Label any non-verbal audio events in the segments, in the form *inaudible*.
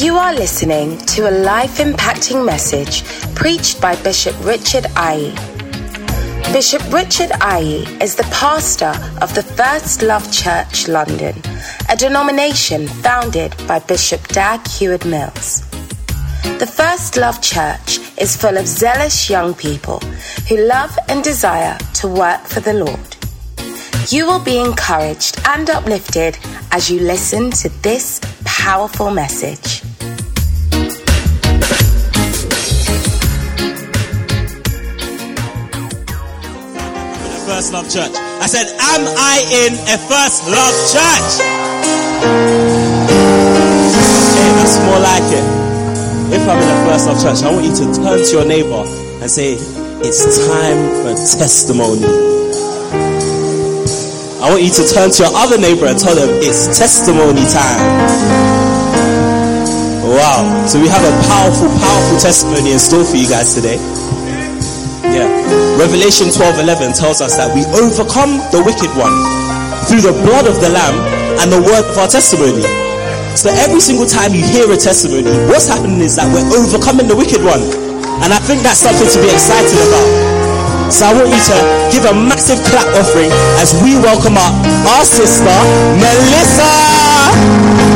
You are listening to a life impacting message preached by Bishop Richard Aye. Bishop Richard Aye is the pastor of the First Love Church London, a denomination founded by Bishop Dag Heward Mills. The First Love Church is full of zealous young people who love and desire to work for the Lord. You will be encouraged and uplifted as you listen to this powerful message. First Love Church. I said, Am I in a First Love Church? Okay, that's more like it. If I'm in a First Love Church, I want you to turn to your neighbor and say, It's time for testimony. I want you to turn to your other neighbor and tell them, It's testimony time. Wow. So we have a powerful, powerful testimony in store for you guys today. Yeah. Revelation 12 11 tells us that we overcome the wicked one through the blood of the Lamb and the word of our testimony. So every single time you hear a testimony, what's happening is that we're overcoming the wicked one. And I think that's something to be excited about. So I want you to give a massive clap offering as we welcome up our sister, Melissa.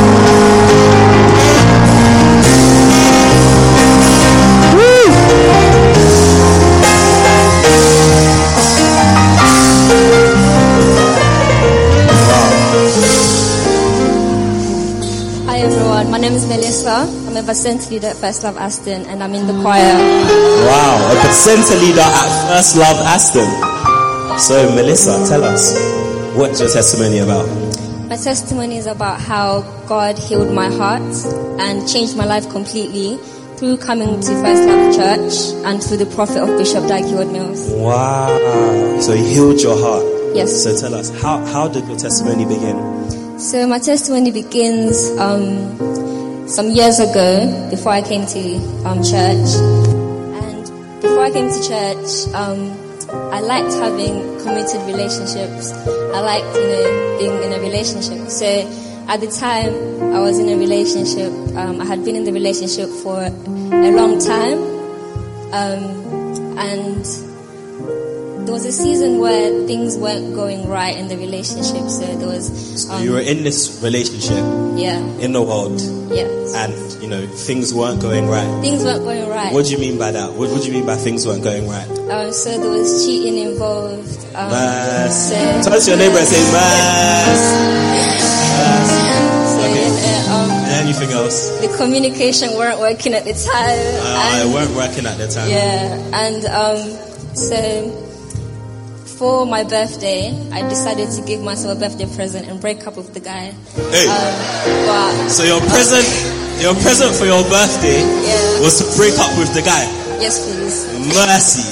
I'm a bacenta leader at First Love Aston and I'm in the choir. Wow, a center leader at First Love Aston. So, Melissa, tell us, what's your testimony about? My testimony is about how God healed my heart and changed my life completely through coming to First Love Church and through the prophet of Bishop Dag Heward Mills. Wow. So, he healed your heart. Yes. So, tell us, how, how did your testimony begin? So my testimony begins um, some years ago before I came to um, church. And before I came to church, um, I liked having committed relationships. I liked, you know, being in a relationship. So at the time I was in a relationship, um, I had been in the relationship for a long time. Um, and there was a season where things weren't going right in the relationship. So there was, um, you were in this relationship yeah, in the world, yes. and you know things weren't going right. things weren't going right. What do you mean by that? What, what do you mean by things weren't going right? Um, so there was cheating involved. Um, Mass. so, Turn to your neighbor and say mass. uh, um, anything else? the communication weren't working at the time. Uh, and, it weren't working at the time. yeah, and um, so for my birthday, I decided to give myself a birthday present and break up with the guy. Hey. Um, but So your present, your present for your birthday Yeah. was to break up with the guy. yes, please. Mercy,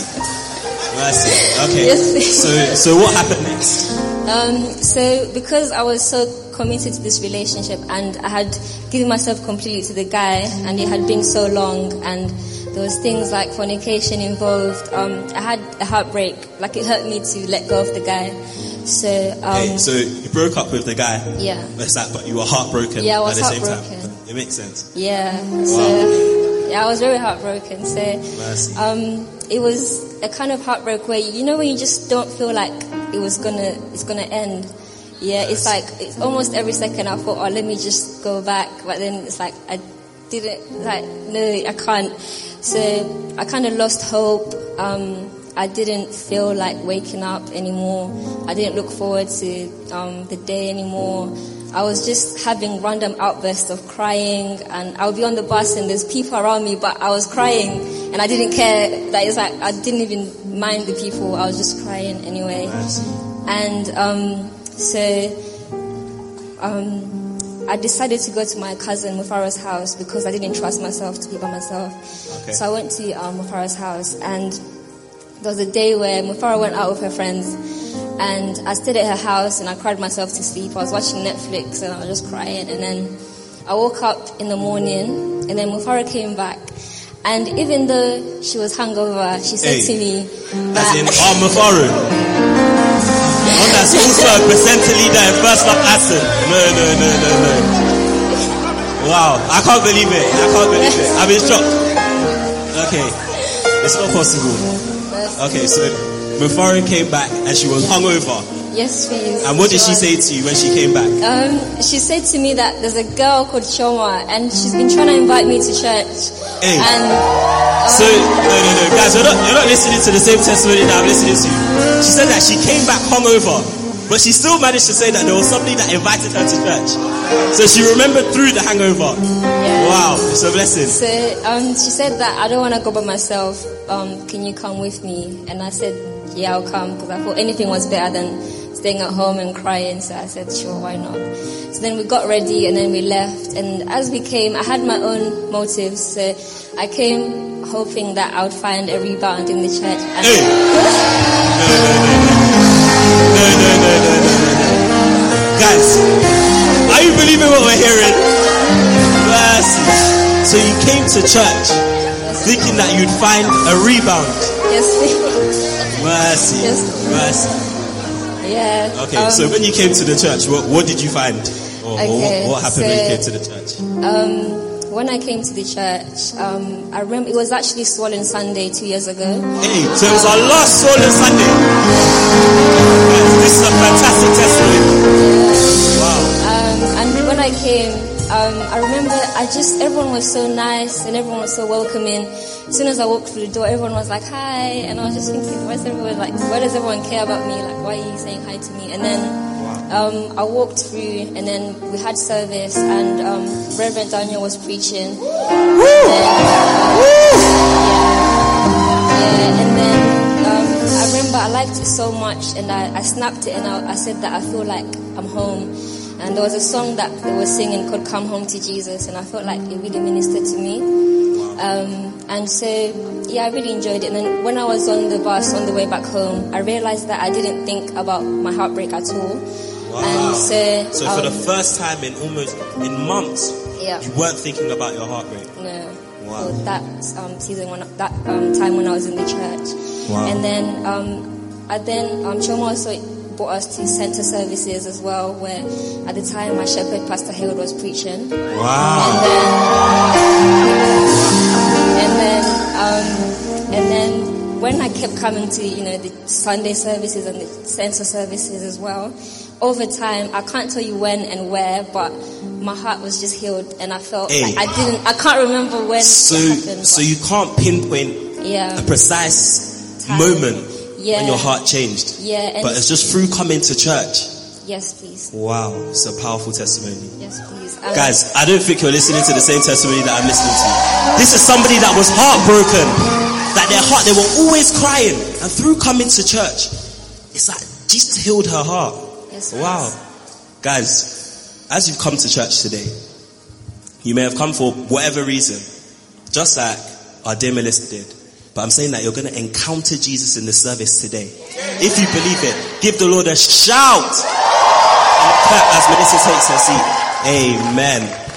mercy. Okay. Yes, please. So, so what happened next? Um, so because I was so committed to this relationship and I had given myself completely to the guy and it had been so long and there was things like fornication involved, um, I had a heartbreak. Like it hurt me to let go of the guy. So, um, Okay, so you broke up with the guy. yeah, It's that. but you were heartbroken Yeah, I was at the same heartbroken. time. It makes sense. yeah. So, yeah, I was very heartbroken. So, Mercy. um, it was a kind of heartbreak where you know when you just don't feel like it was gonna it's gonna end. Yeah, it's like it's almost every second I thought, oh, let me just go back, but then it's like I didn't like no, I can't. So I kind of lost hope. Um, I didn't feel like waking up anymore. I didn't look forward to um, the day anymore. I was just having random outbursts of crying, and I would be on the bus and there's people around me, but I was crying, and I didn't care. That is like I didn't even mind the people. I was just crying anyway. And um, so um, I decided to go to my cousin Mufara's house because I didn't trust myself to be by myself. Okay. So I went to um, Mufara's house, and there was a day where Mufara went out with her friends, and I stayed at her house and I cried myself to sleep. I was watching Netflix and I was just crying, and then I woke up in the morning, and then Mufara came back. And even though she was hungover, she said Hey. to me As that in, oh, *laughs* That's also a bacenta leader in First Love Aston. No, no, no, no, no. Wow, I can't believe it. I can't believe it. I'm in shock. Okay, it's not possible. Okay, so Mufari came back and she was hungover. Yes, please. And what did she was. say to you when she came back? Um, she said to me that there's a girl called Shoma and she's been trying to invite me to church. Hey. And So, no, no, no, guys, you're not, you're not listening to the same testimony that I'm listening to. She said that she came back hungover, but she still managed to say that there was somebody that invited her to church. So she remembered through the hangover. yeah. Wow, it's a blessing. So um, she said that I don't want to go by myself. Um, can you come with me? And I said, yeah, I'll come because I thought anything was better than staying at home and crying. So I said, sure, why not? So then we got ready and then we left. And as we came, I had my own motives. So I came hoping that I would find a rebound in the church. And Hey. No, no, no, no, no, no, no. Guys, are you believing what we're hearing? Mercy. So you came to church thinking that you'd find a rebound. yes, *laughs* Mercy. Yes. Mercy. yeah. Okay, um, so when you came to the church, what, what did you find? Or, or Okay, what, what happened when you came to the church? Um, when I came to the church, um, I remember it was actually Soul Sunday two years ago. Hey, so it was our last Soul Sunday. Guys, this is a fantastic testimony. Wow. Um, and when I came, um, I remember I just everyone was so nice and everyone was so welcoming. As soon as I walked through the door, everyone was like hi, and I was just thinking, why is everyone like, why does everyone care about me? Like, why are you saying hi to me? And then um, I walked through, and then we had service, and um, Reverend Daniel was preaching. And then, yeah, and then um, I remember I liked it so much, and I, I snapped it, and I, I said that I feel like I'm home. And there was a song that they were singing called "Come Home to Jesus," and I felt like it really ministered to me. And so, yeah, I really enjoyed it. And then when I was on the bus on the way back home, I realized that I didn't think about my heartbreak at all. And so, So for the um, first time in almost in months, yeah. you weren't thinking about your heartbreak. No. Wow. That um, season, when that um, time when I was in the church, Wow. and then um, and then um, Choma also brought us to center services as well, where at the time my shepherd Pastor Hayward was preaching, Wow. And then um, and then when I kept coming to you know the Sunday services and the center services as well, over time I can't tell you when and where, but my heart was just healed, and I felt Hey. like I didn't, I can't remember when So, it happened. so you can't pinpoint yeah. a precise Time. moment Yeah. when your heart changed. Yeah, and But it's just through coming to church. Yes, please. Wow, it's a powerful testimony. Yes, please. Guys, I don't think you're listening to the same testimony that I'm listening to. This is somebody that was heartbroken, that their heart, they were always crying. And through coming to church, it's like Jesus healed her heart. Yes, Wow. Guys, as you've come to church today, you may have come for whatever reason, just like our dear Melissa did. But I'm saying that you're going to encounter Jesus in the service today. If you believe it, give the Lord a shout clap *laughs* as Melissa takes her seat. Amen.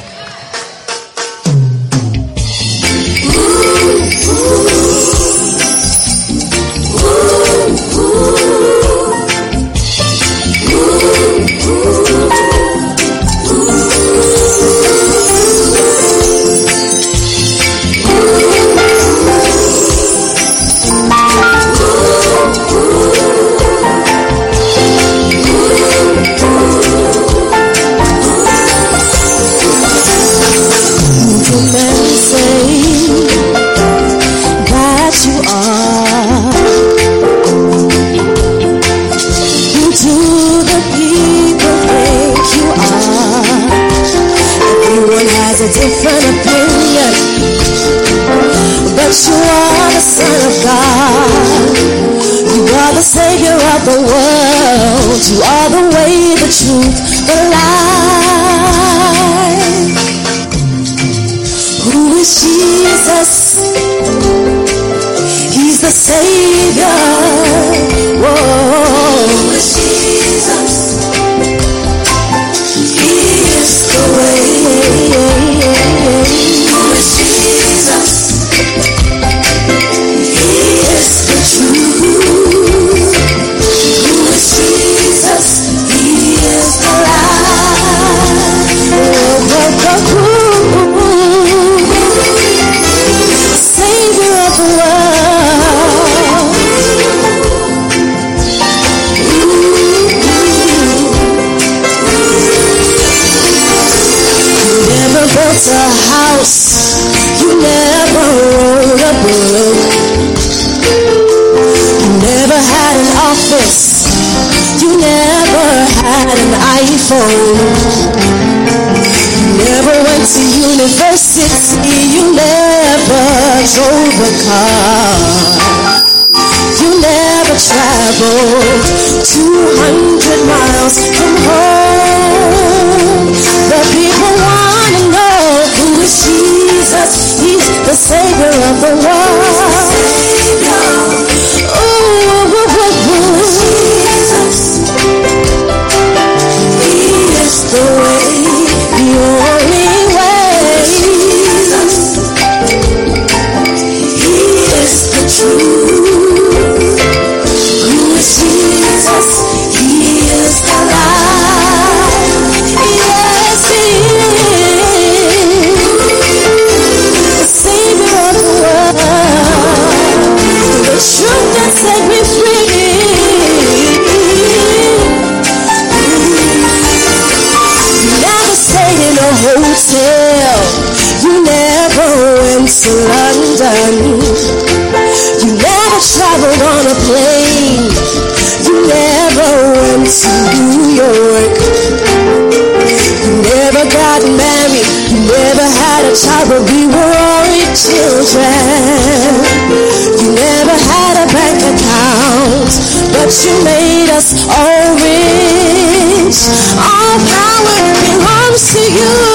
tell you never went to London. You never traveled on a plane. You never went to New York. You never got married. You never had a child, but we were already children. You never had a bank account, but you made us all rich. All power belongs to you.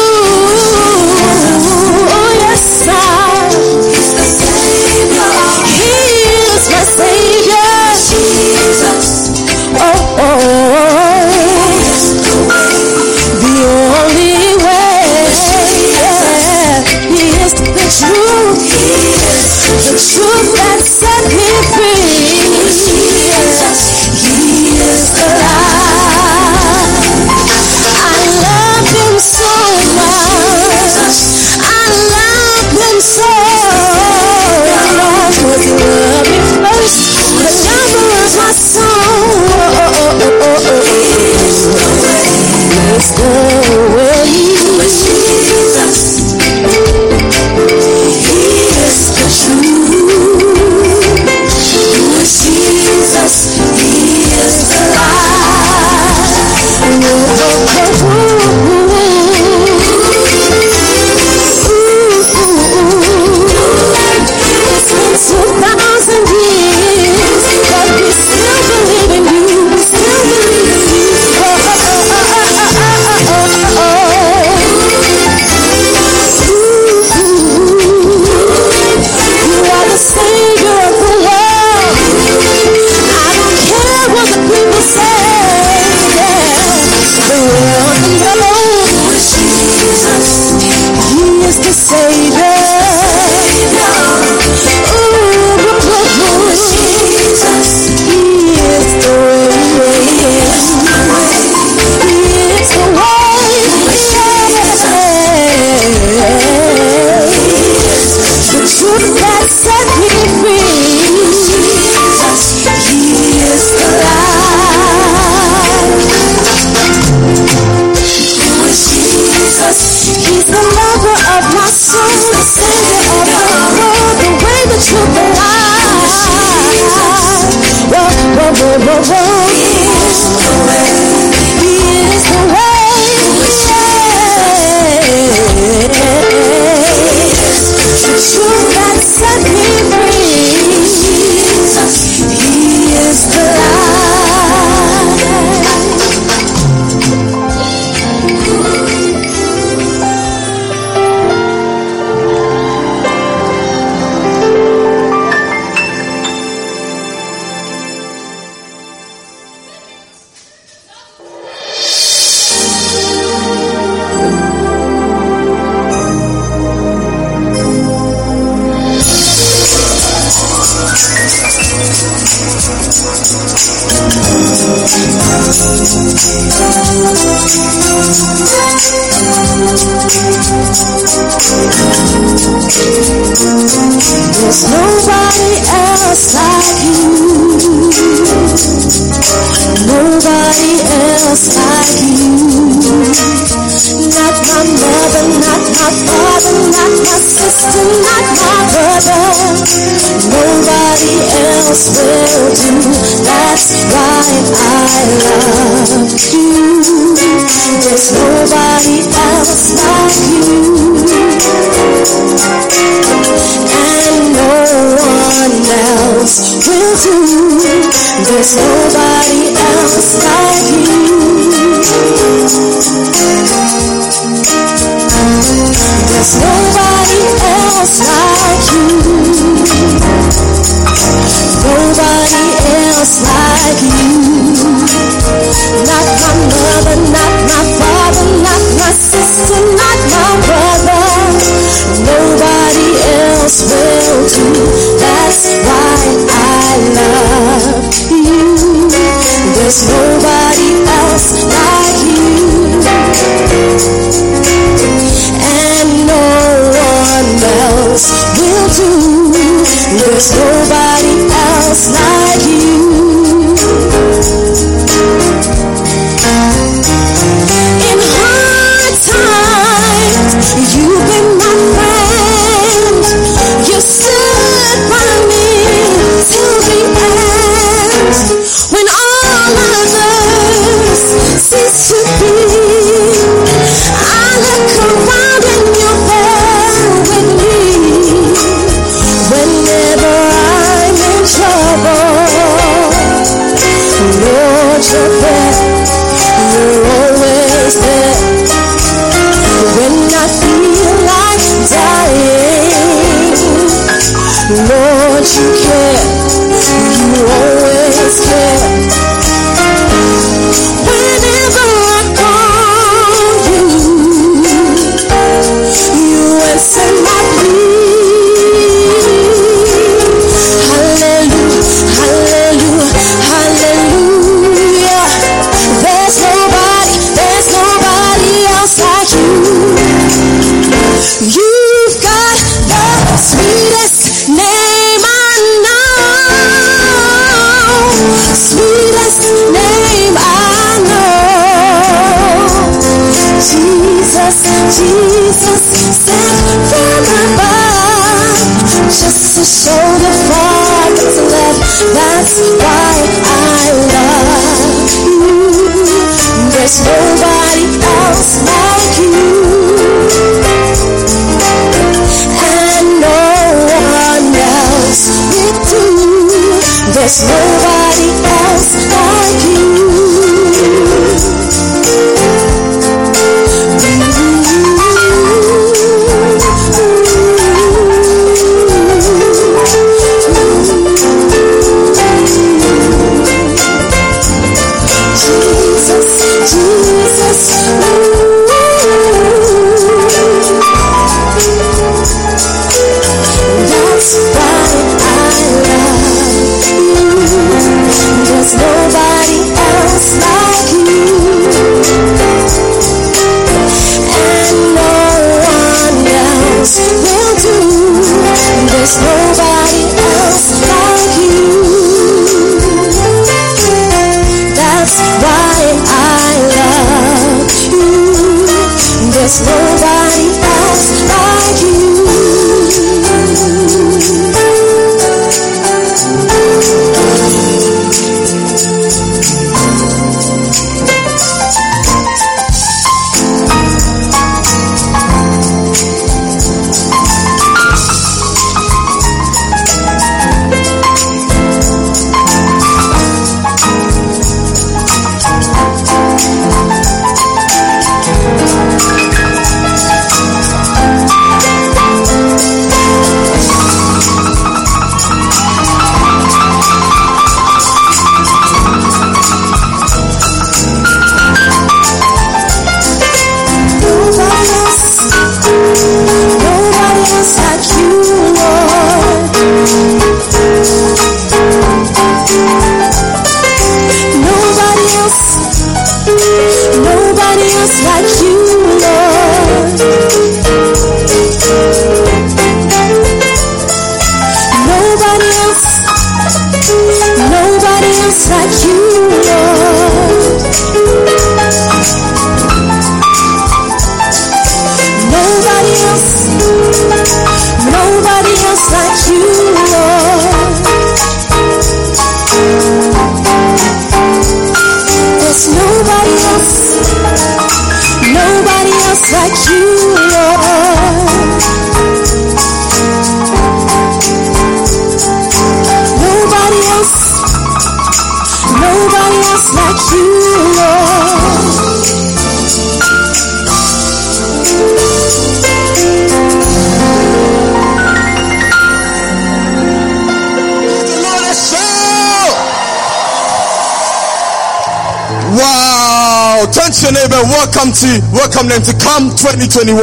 Welcome to welcome them to come 2021.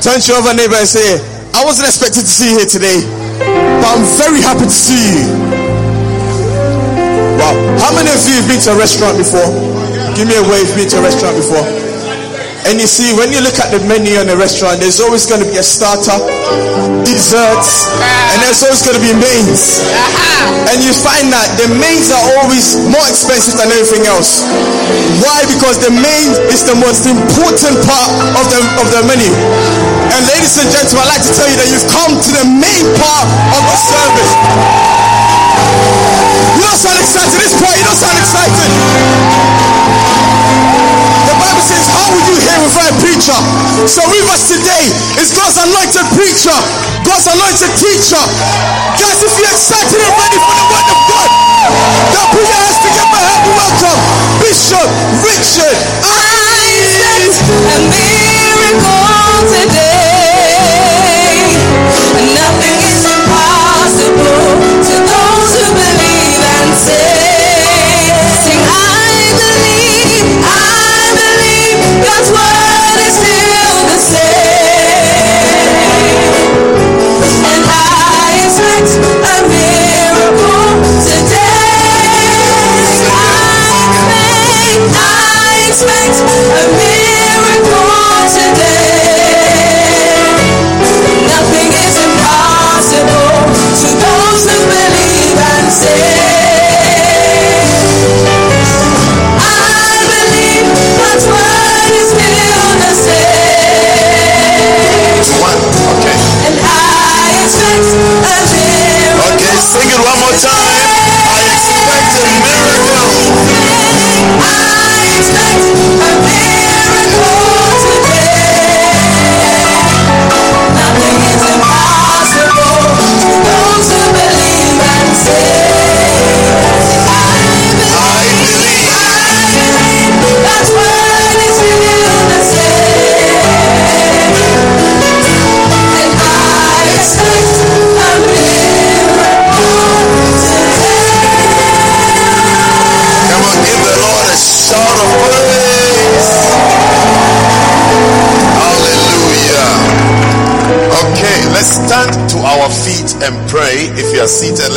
Turn to your other neighbor and say, I wasn't expected to see you here today, but I'm very happy to see you. Wow. How many of you have been to a restaurant before? Give me a wave, been to a restaurant before. And you see, when you look at the menu in a restaurant, there's always going to be a starter, desserts, and there's always going to be mains. Uh-huh. And you find that the mains are always more expensive than everything else. Why? Because the main is the most important part of the of the menu. And ladies and gentlemen, I'd like to tell you that you've come to the main part of the service. You don't sound excited. This part, you don't sound excited. Says, How would you hear without a preacher? So with us today is God's anointed preacher, God's anointed teacher. Guys, if you're excited and ready for the word of God, then put your hands together. Happy welcome, Bishop Richard. I expect a miracle today.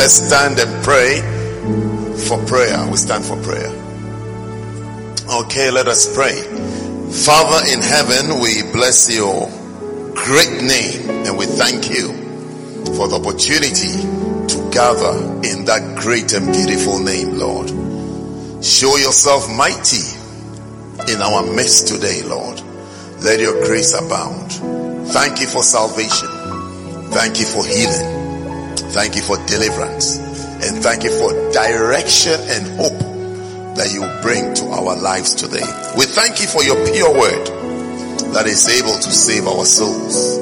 Let's stand and pray for prayer. We stand for prayer. Okay, let us pray. Father in heaven, we bless your great name and we thank you for the opportunity to gather in that great and beautiful name, Lord. Show yourself mighty in our midst today, Lord. Let your grace abound. Thank you for salvation. Thank you for healing. Thank you for deliverance. And thank you for direction and hope that you bring to our lives today. We thank you for your pure word that is able to save our souls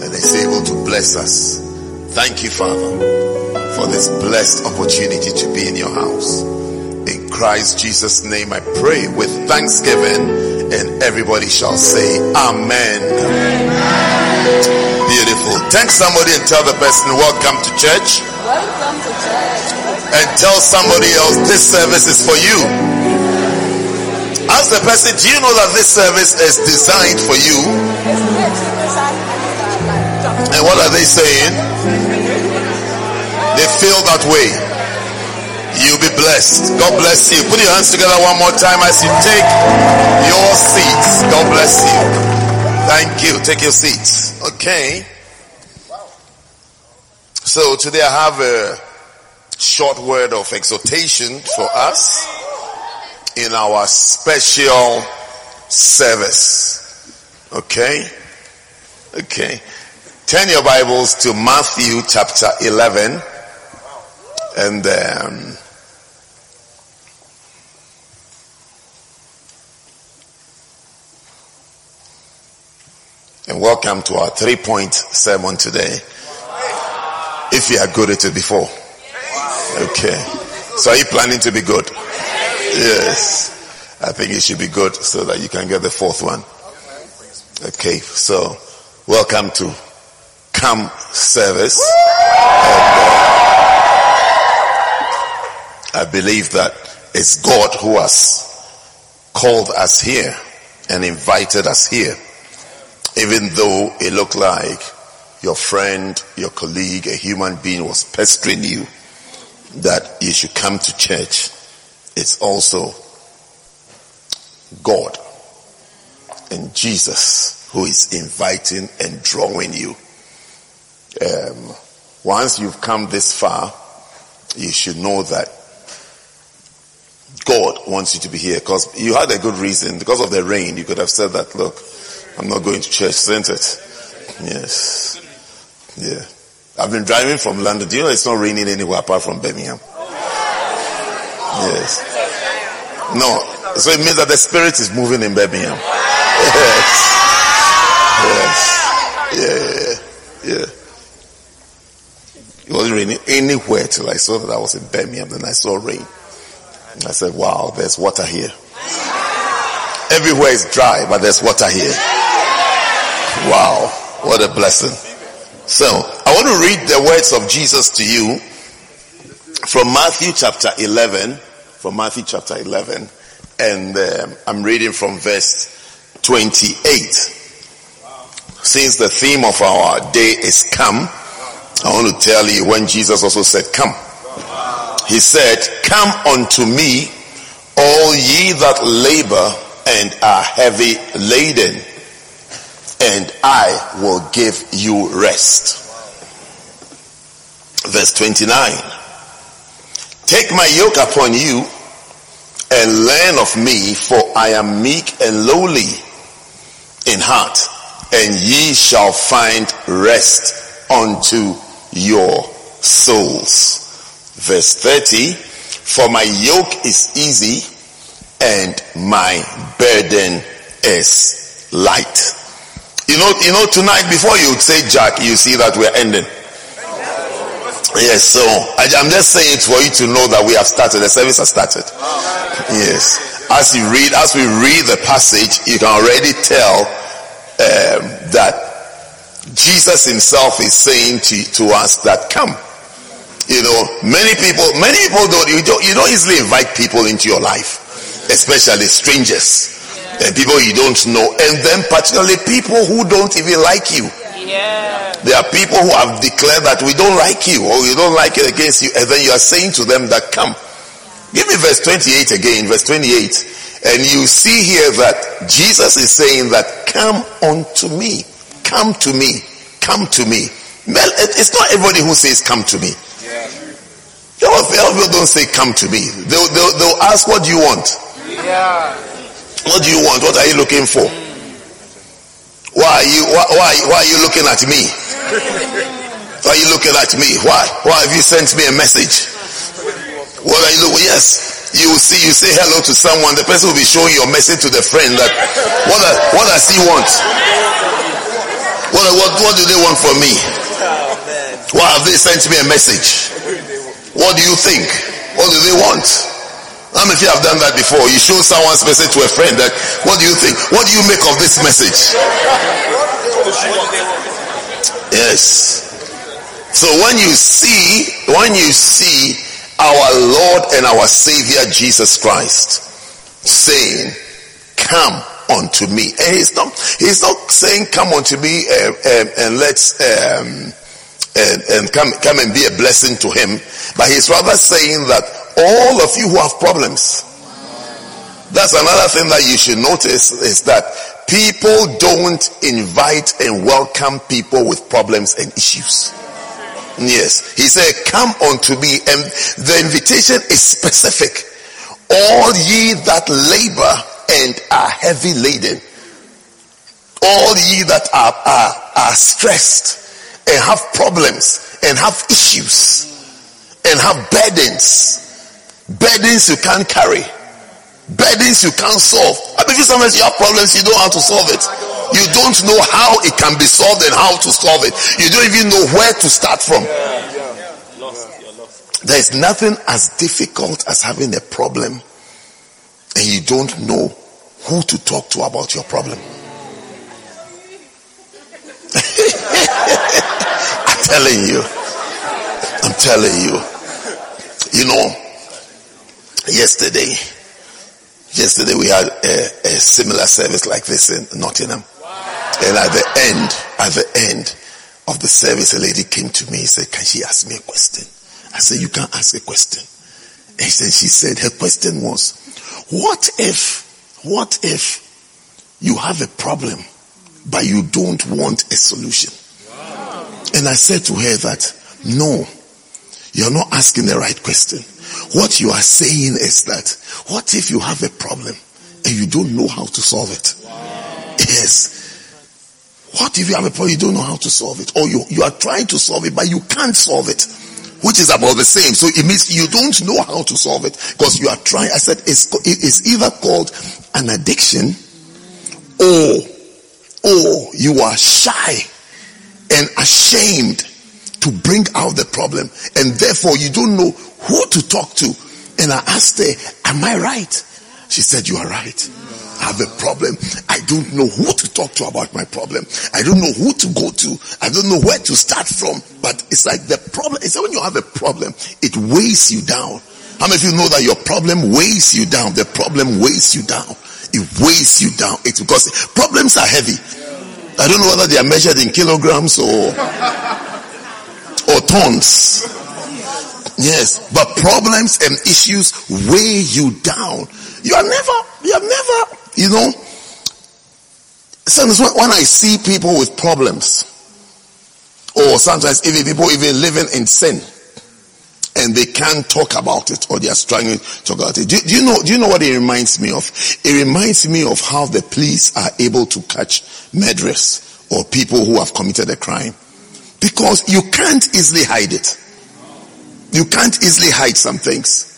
and is able to bless us. Thank you, Father, for this blessed opportunity to be in your house. In Christ Jesus' name I pray with thanksgiving and everybody shall say amen. Thank somebody and tell the person welcome to church. Welcome to church. And tell somebody else this service is for you. Ask the person, do you know that this service is designed for you? And what are they saying? They feel that way. You'll be blessed. God bless you. Put your hands together one more time as you take your seats. God bless you. Thank you. Take your seats. Okay. So today I have a short word of exhortation for us in our special service. Okay? Okay. Turn your Bibles to Matthew chapter 11 and um, And welcome to our three point sermon today. If you are good at it before. Okay. So are you planning to be good? Yes. I think it should be good so that you can get the fourth one. Okay. So welcome to Come service. And, uh, I believe that it's God who has called us here and invited us here. Even though it looked like your friend, your colleague, a human being was pestering you that you should come to church, it's also God and Jesus who is inviting and drawing you. Um, once you've come this far, you should know that God wants you to be here because you had a good reason. Because of the rain, you could have said that, look, I'm not going to church, isn't it? Yes. Yeah. I've been driving from London. Do you know it's not raining anywhere apart from Birmingham? Yes. No. So it means that the spirit is moving in Birmingham. Yes. Yes. Yeah, yeah. It wasn't raining anywhere till I saw that I was in Birmingham. Then I saw rain. I said, wow, there's water here. Everywhere is dry, but there's water here. Wow, what a blessing. So, I want to read the words of Jesus to you from Matthew chapter 11, from Matthew chapter 11, and um, I'm reading from verse 28. Since the theme of our day is come, I want to tell you when Jesus also said come. He said, come unto me, all ye that labor and are heavy laden, and I will give you rest. Verse 29. Take my yoke upon you and learn of me, for I am meek and lowly in heart, and ye shall find rest unto your souls. Verse 30, for my yoke is easy and my burden is light. You know, you know, tonight before you say Jack, you see that we're ending. Yes, so I, am just saying it for you to know that we have started. The service has started. Yes, as you read, as we read the passage, you can already tell um, that Jesus Himself is saying to, to us that come. You know, many people, many people don't you don't you don't easily invite people into your life, especially strangers and people you don't know, and then particularly people who don't even like you. Yeah. There are people who have declared that we don't like you or we don't like it against you, and then you are saying to them that come. Give me verse 28 again, verse 28. And you see here that Jesus is saying that come unto me, come to me, come to me. It's not everybody who says come to me. A lot of people don't say, Come to me. They'll, they'll, they'll ask, What do you want? Yeah. What do you want? What are you looking for? Why are you why, why, why are you looking at me? *laughs* Why are you looking at me? Why? Why have you sent me a message? What are you looking? Yes. You will see, you say hello to someone, the person will be showing your message to the friend that what, what does he want? What, what, what do they want from me? Why have they sent me a message? What do you think? What do they want? How many of you have done that before? You show someone's message to a friend that, what do you think? What do you make of this message? Yes. So when you see, when you see our Lord and our Savior Jesus Christ saying, come unto me. And he's not, he's not saying come unto me and, and, and let's, um, and, and come, come and be a blessing to him. But he's rather saying that all of you who have problems, that's another thing that you should notice is that people don't invite and welcome people with problems and issues. Yes. He said, come unto me. And the invitation is specific. All ye that labor and are heavy laden. All ye that are, are, are stressed and have problems and have issues and have burdens. Burdens you can't carry. Burdens you can't solve. I believe sometimes you have problems, you don't know how to solve it. You don't know how it can be solved and how to solve it. You don't even know where to start from. There's nothing as difficult as having a problem and you don't know who to talk to about your problem. *laughs* I'm telling you. I'm telling you. You know, yesterday, yesterday we had a, a similar service like this in Nottingham. And at the end, at the end of the service, a lady came to me and said, Can she ask me a question? I said, You can't ask a question. And then she said, Her question was, What if, what if you have a problem, but you don't want a solution? And I said to her that, No, you're not asking the right question. What you are saying is that, what if you have a problem and you don't know how to solve it? Yes. What if you have a problem, you don't know how to solve it? Or you, you are trying to solve it, but you can't solve it. Which is about the same. So it means you don't know how to solve it because you are trying. I said it's, it's either called an addiction or, or you are shy and ashamed to bring out the problem and therefore you don't know who to talk to. And I asked her, am I right? She said, you are right. I have a problem. I don't know who to talk to about my problem. I don't know who to go to. I don't know where to start from. But it's like the problem is when you have a problem, it weighs you down. How many of you know that your problem weighs you down? The problem weighs you down. It weighs you down. It's because problems are heavy. I don't know whether they are measured in kilograms or or tons. Yes, but problems and issues weigh you down. You are never, you have never, you know. Sometimes when I see people with problems, or sometimes even people even living in sin, and they can't talk about it, or they are struggling to talk about it. Do, do you know? Do you know what it reminds me of? It reminds me of how the police are able to catch murderers or people who have committed a crime because you can't easily hide it. You can't easily hide some things.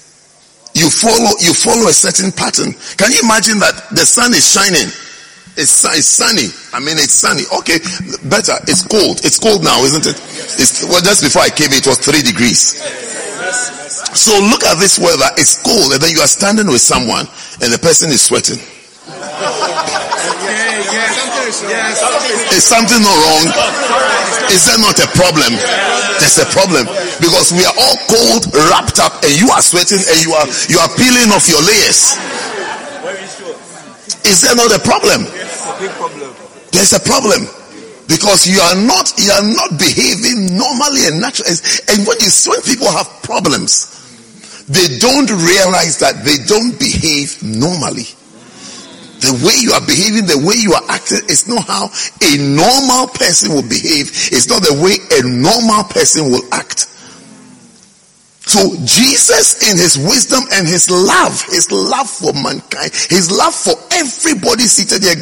You follow, you follow a certain pattern. Can you imagine that the sun is shining? It's, it's sunny. I mean, it's sunny. Okay, better. It's cold. It's cold now, isn't it? It's, well, just before I came, it was three degrees. So look at this weather. It's cold, and then you are standing with someone, and the person is sweating. Is something not wrong? Is there not a problem? There's a problem because we are all cold, wrapped up, and you are sweating, and you are you are peeling off your layers. Is there not a problem? There's a problem because you are not you are not behaving normally and naturally. And when you when people have problems, they don't realize that they don't behave normally. The way you are behaving, the way you are acting is not how a normal person will behave. It's not the way a normal person will act. So Jesus in his wisdom and his love, his love for mankind, his love for everybody seated here.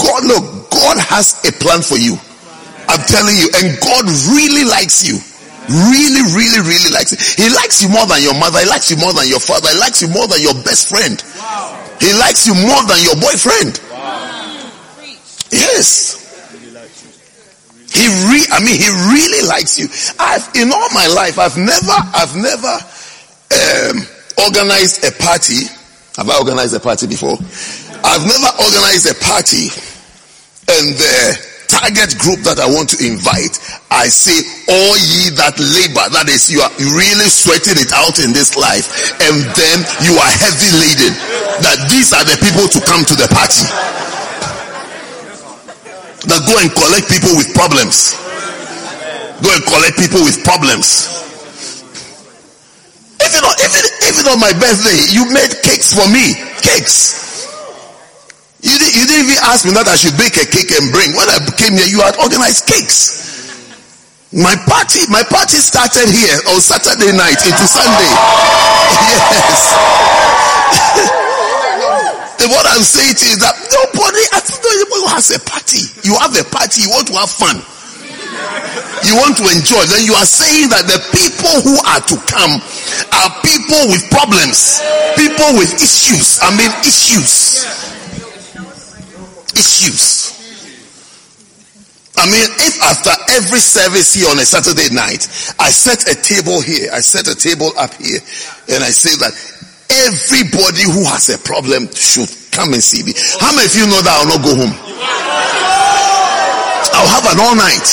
God, look, God has a plan for you. I'm telling you, and God really likes you. Really, really, really likes you. He likes you more than your mother. He likes you more than your father. He likes you more than your best friend. Wow. He likes you more than your boyfriend. Wow. Yes. He re- I mean, he really likes you. I've, in all my life, I've never, I've never, um, organized a party. Have I organized a party before? I've never organized a party and the target group that I want to invite, I say, all ye that labor, that is, you are really sweating it out in this life, and then you are heavy laden. That these are the people to come to the party. That go and collect people with problems. Go and collect people with problems. Even on, even, even on my birthday, you made cakes for me. Cakes. You, did, you didn't even ask me that I should bake a cake and bring. When I came here, you had organized cakes. My party, my party started here on Saturday night into Sunday. Yes. *laughs* and what I'm saying is that nobody, nobody has a party. You have a party, you want to have fun. You want to enjoy. Then you are saying that the people who are to come are people with problems, people with issues. I mean, issues issues. I mean, if after every service here on a Saturday night, I set a table here, I set a table up here, and I say that everybody who has a problem should come and see me. How many of you know that I'll not go home? I'll have an all night.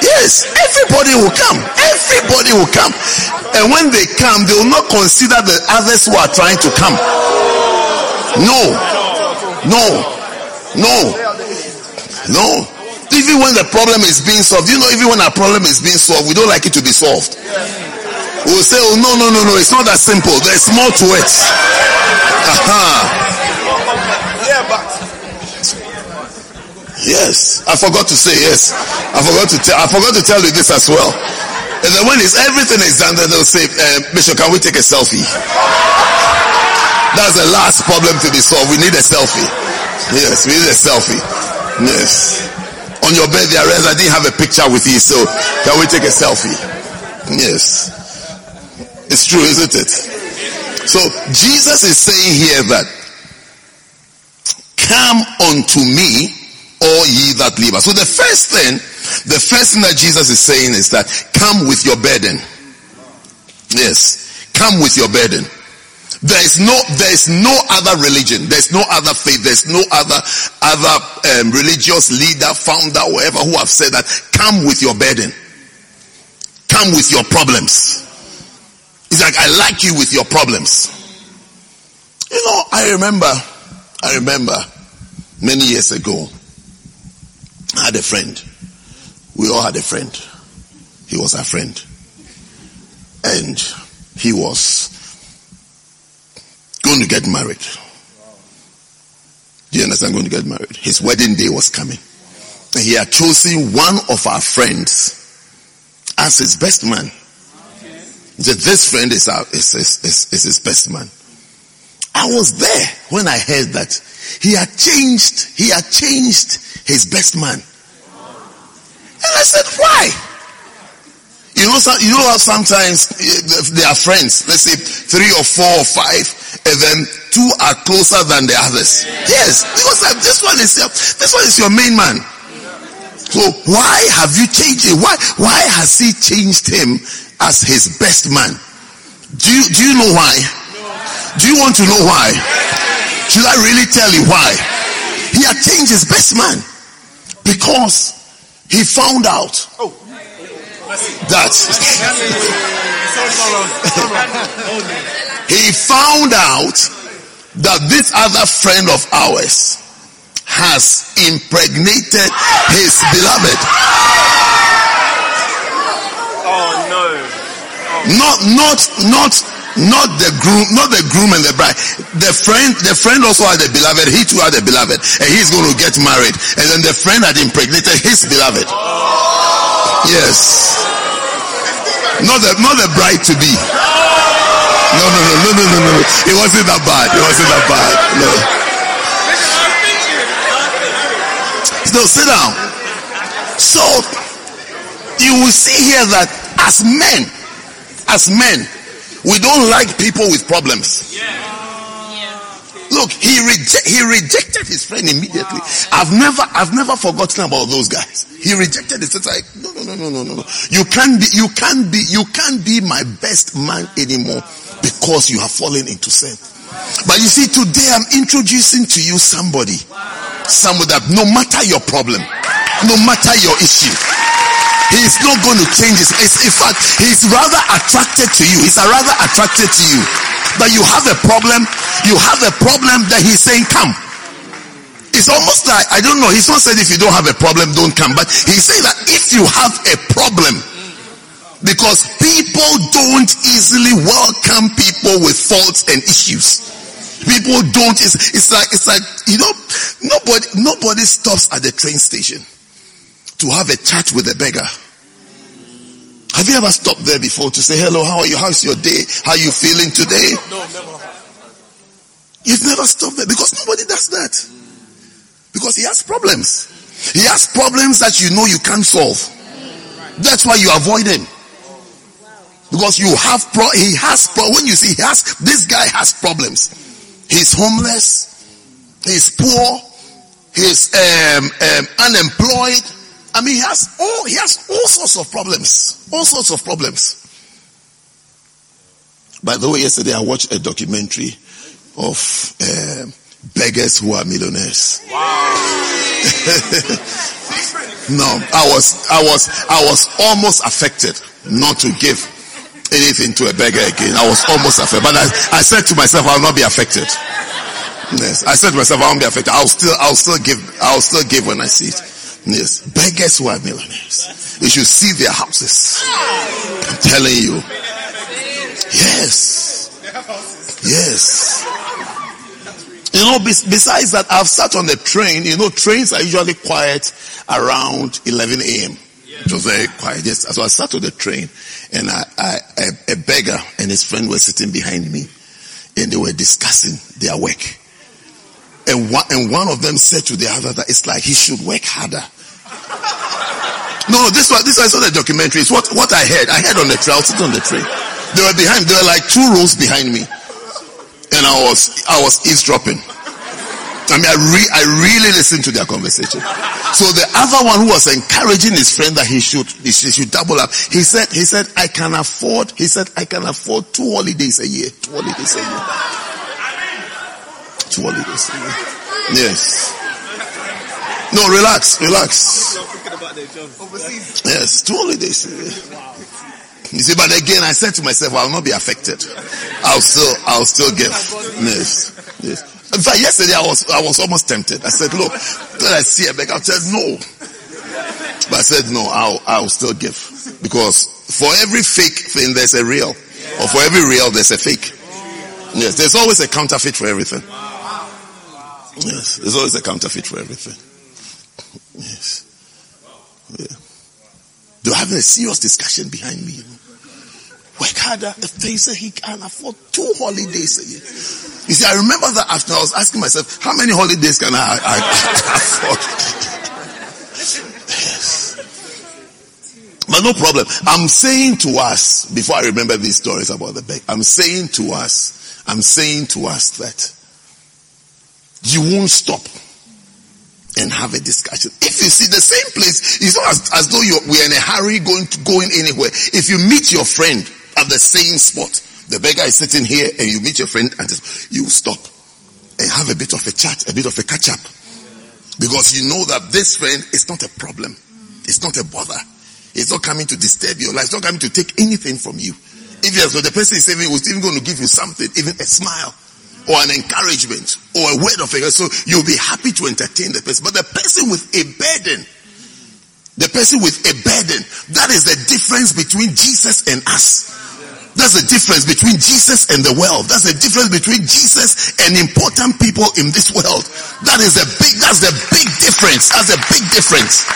Yes, everybody will come. Everybody will come. And when they come, they will not consider the others who are trying to come. No. No. No. No. Even when the problem is being solved, you know, even when our problem is being solved, we don't like it to be solved. We'll say, oh, no, no, no, no, it's not that simple. There's more to it. Yeah, but. Yes, I forgot to say yes. I forgot to tell. I forgot to tell you this as well. And then when it's everything is done, then they'll say, uh, Bishop, can we take a selfie? That's the last problem to be solved. We need a selfie. Yes, we need a selfie. Yes. On your bed, there, I didn't have a picture with you, so can we take a selfie? Yes. It's true, isn't it? So Jesus is saying here that come unto me, all ye that labor. So the first thing, the first thing that Jesus is saying is that come with your burden. Yes, come with your burden. There is no, there is no other religion. There's no other faith. There's no other, other um, religious leader, founder, whoever who have said that come with your burden. Come with your problems. It's like, I like you with your problems. You know, I remember, I remember many years ago, I had a friend. We all had a friend. He was our friend. And he was going to get married. Do you understand? Going to get married. His wedding day was coming. And he had chosen one of our friends as his best man. He said, this friend is, our, is, is, is, is his best man. I was there when I heard that he had changed, he had changed his best man. And I said, why? You know, you know how sometimes eh, they are friends. Let's say three or four or five, and then two are closer than the others. Yes, because this one is your, this one is your main man. So why have you changed it? Why why has he changed him as his best man. Do you, do you know why? Do you want to know why? Should I really tell you why? He had changed his best man because he found out that *laughs* *laughs* he found out that this other friend of ours has impregnated his beloved. Oh no. Oh. Not, not, not, not the groom, not the groom and the bride. The friend, the friend also had a beloved. He too had a beloved, and he's going to get married. And then the friend had impregnated his beloved. Yes. Not the, not the bride to be. No, no, no, no, no, no, no. It wasn't that bad. It wasn't that bad. No. No, sit down. So you will see here that as men, as men, we don't like people with problems. Look, he reject, he rejected his friend immediately. Wow. I've never I've never forgotten about those guys. He rejected it. It's like no, no no no no no no. You can't be you can't be you can't be my best man anymore because you have fallen into sin. But you see, today I'm introducing to you somebody, somebody that no matter your problem, no matter your issue, He's not going to change his. In fact, he's rather attracted to you. He's rather attracted to you. That you have a problem. You have a problem that he's saying, come. It's almost like, I don't know, he's not saying if you don't have a problem, don't come. But he's saying that if you have a problem, because people don't easily welcome people with faults and issues. People don't, it's, it's like, it's like, you know, nobody, nobody stops at the train station to have a chat with a beggar. Have you ever stopped there before to say, hello, how are you? How's your day? How are you feeling today? No, never. You've never stopped there because nobody does that. Because he has problems. He has problems that you know you can't solve. That's why you avoid him. Because you have pro, he has pro, when you see he has, this guy has problems. He's homeless. He's poor. He's um, um, unemployed. I mean, he has all he has all sorts of problems. All sorts of problems. By the way, yesterday I watched a documentary of uh, beggars who are millionaires. Wow. *laughs* no, I was, I was, I was almost affected not to give anything to a beggar again. I was almost affected, but I, I said to myself, I will not be affected. Yes, I said to myself, I won't be affected. I'll still, I'll still give, I'll still give when I see it. Yes, beggars who are millionaires. You should see their houses. I'm telling you. Yes. Yes. You know, besides that, I've sat on the train. You know, trains are usually quiet around 11 a.m. It was very quiet. Yes. So I sat on the train and I, I, a, beggar and his friend were sitting behind me and they were discussing their work. And one, and one of them said to the other that it's like he should work harder. No, this was, this was not a documentary. It's what, what I heard. I heard on the train. I was sitting on the train. They were behind, they were like two rows behind me. And I was, I was eavesdropping. I mean, I, re- I really listened to their conversation. So the other one who was encouraging his friend that he should, he should double up, he said, he said, I can afford, he said, I can afford two holidays a year. Two holidays a year. Two holidays a year. Yes. No, relax, relax. Yes, two holidays a year. You see, but again, I said to myself, I will not be affected. I'll still, I'll still give. Yes. Yes. In fact, yesterday I was, I was almost tempted. I said, look, then I see a bag. I said, no. But I said, no, I'll, I'll still give. Because for every fake thing, there's a real. Or for every real, there's a fake. Yes. There's always a counterfeit for everything. Yes. There's always a counterfeit for everything. Yes. Yeah. They're having a serious discussion behind me. Work harder. If they say he can afford two holidays a year. You see, I remember that after I was asking myself, how many holidays can I, I, I *laughs* afford? But no problem. I'm saying to us, before I remember these stories about the bag, I'm saying to us, I'm saying to us that you won't stop and have a discussion. If you see the same place, it's not as, as though we're in a hurry going to going anywhere. If you meet your friend at the same spot, the beggar is sitting here and you meet your friend and you stop and have a bit of a chat, a bit of a catch up. Because you know that this friend is not a problem. It's not a bother. It's not coming to disturb your life. It's not coming to take anything from you. If yes, the person is even, was even going to give you something, even a smile or an encouragement or a word of encouragement. So you'll be happy to entertain the person. But the person with a burden, the person with a burden, that is the difference between Jesus and us. That's the difference between Jesus and the world. That's the difference between Jesus and important people in this world. That is a big, that's the big difference. That's a big difference.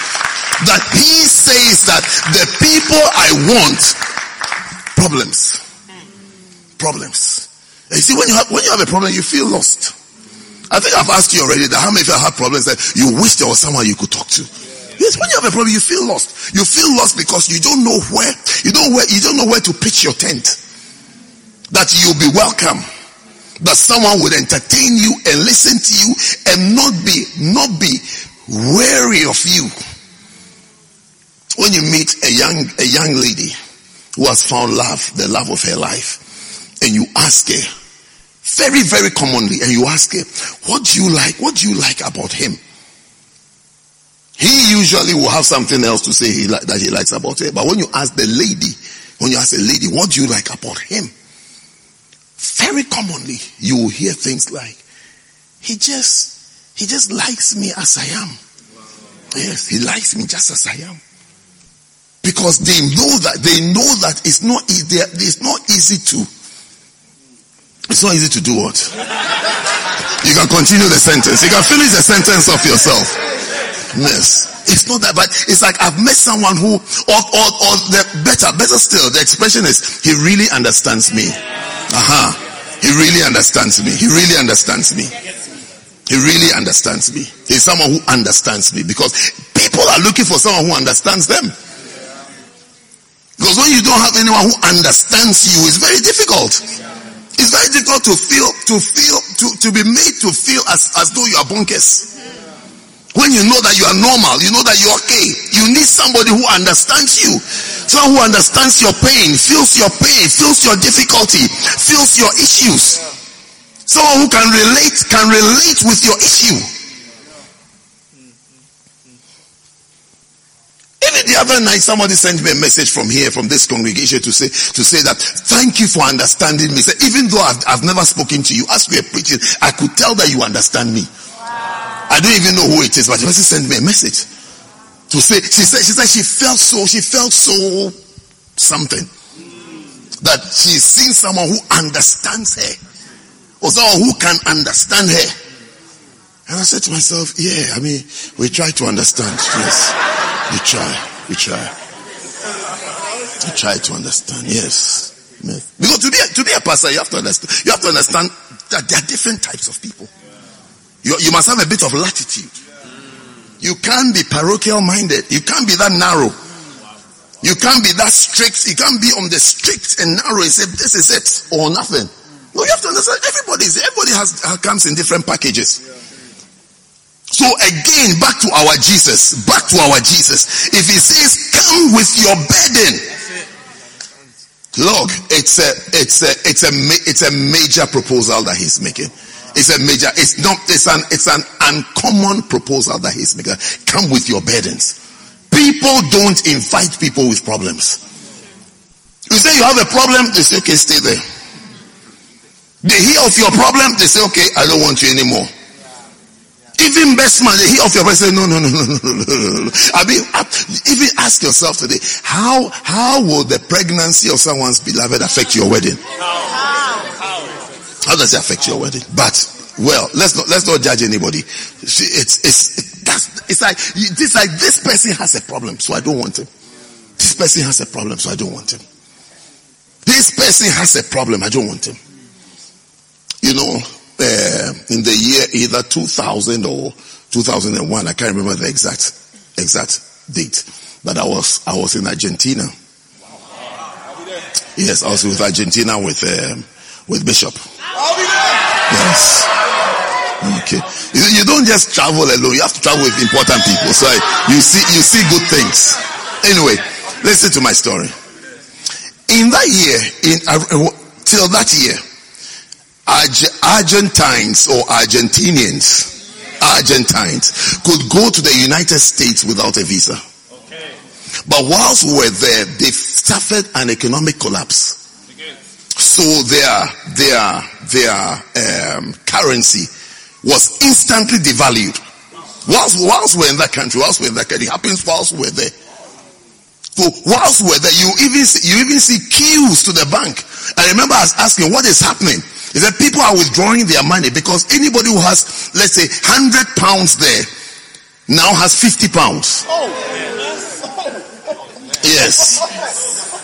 That he says that the people I want, problems. Problems. You see, when you have, when you have a problem, you feel lost. I think I've asked you already that how many of you have problems that you wish there was someone you could talk to? Yes, when you have a problem, you feel lost. You feel lost because you don't know where, you don't where, you don't know where to pitch your tent. That you'll be welcome. That someone would entertain you and listen to you and not be, not be wary of you. When you meet a young, a young lady who has found love, the love of her life, and you ask her, very, very commonly, and you ask her, what do you like? What do you like about him? He usually will have something else to say he that he likes about her. But when you ask the lady, when you ask a lady, what do you like about him? Very commonly, you will hear things like, he just, he just likes me as I am. Yes, he likes me just as I am. Because they know that, they know that it's not, it's not easy to it's not easy to do what? You can continue the sentence. You can finish the sentence of yourself. Yes. It's not that, but it's like I've met someone who, or, or, or the better, better still, the expression is, he really understands me. Uh-huh. He really understands me. He really understands me. He really understands me. He's someone who understands me because people are looking for someone who understands them. Because when you don't have anyone who understands you, it's very difficult. It's very difficult to feel, to feel, to, to be made to feel as, as though you are bonkers. When you know that you are normal, you know that you're okay. You need somebody who understands you. Someone who understands your pain, feels your pain, feels your difficulty, feels your issues. Someone who can relate, can relate with your issue. Even the other night, somebody sent me a message from here, from this congregation, to say to say that thank you for understanding me. Say, even though I've, I've never spoken to you, as we are preaching, I could tell that you understand me. I don't even know who it is, but the person sent me a message to say she said she said she felt so she felt so something that she's seen someone who understands her or someone who can understand her. And I said to myself, yeah, I mean, we try to understand. Yes. We try. We try. We try to understand. Yes. Because to be to be a pastor, you have to understand. You have to understand that there are different types of people. You, you must have a bit of latitude. You can't be parochial minded. You can't be that narrow. You can't be that strict. You can't be on the strict and narrow and say this is it or nothing. No, you have to understand. Everybody everybody has comes in different packages. So again, back to our Jesus, back to our Jesus. If he says, come with your burden. Look, it's a, it's a, it's a, it's a major proposal that he's making. It's a major, it's not, it's an, it's an uncommon proposal that he's making. Come with your burdens. People don't invite people with problems. You say you have a problem, they say, okay, stay there. They hear of your problem, they say, okay, I don't want you anymore. Even best man, they hear of your say, no, no, no, no, no, no, no. I mean, even ask yourself today, how, how will the pregnancy of someone's beloved affect your wedding? Does it affect your wedding? But, well, let's not, let's not judge anybody. It's, it's, it, that's, it's like, it's like this person has a problem, so I don't want him. This person has a problem, so I don't want him. This person has a problem, I don't want him. You know, uh, in the year either 2000 or 2001. I can't remember the exact exact date, but I was I was in Argentina. Yes, I was with Argentina with um, with Bishop. Yes. Okay. You, you, don't just travel alone. You have to travel with important people. So you see you see good things. Anyway, listen to my story. In that year, in uh, till that year, Argentines or Argentinians, Argentines could go to the United States without a visa. Okay. But whilst we were there, they suffered an economic collapse. So their their their um, currency was instantly devalued. Whilst whilst we're in that country, whilst we're in that country, it happens whilst we're there. So whilst we're there, you even see, you even see queues to the bank. I remember I was asking, what is happening? He said people are withdrawing their money because anybody who has, let's say, 100 pounds there now has 50 pounds. Yes.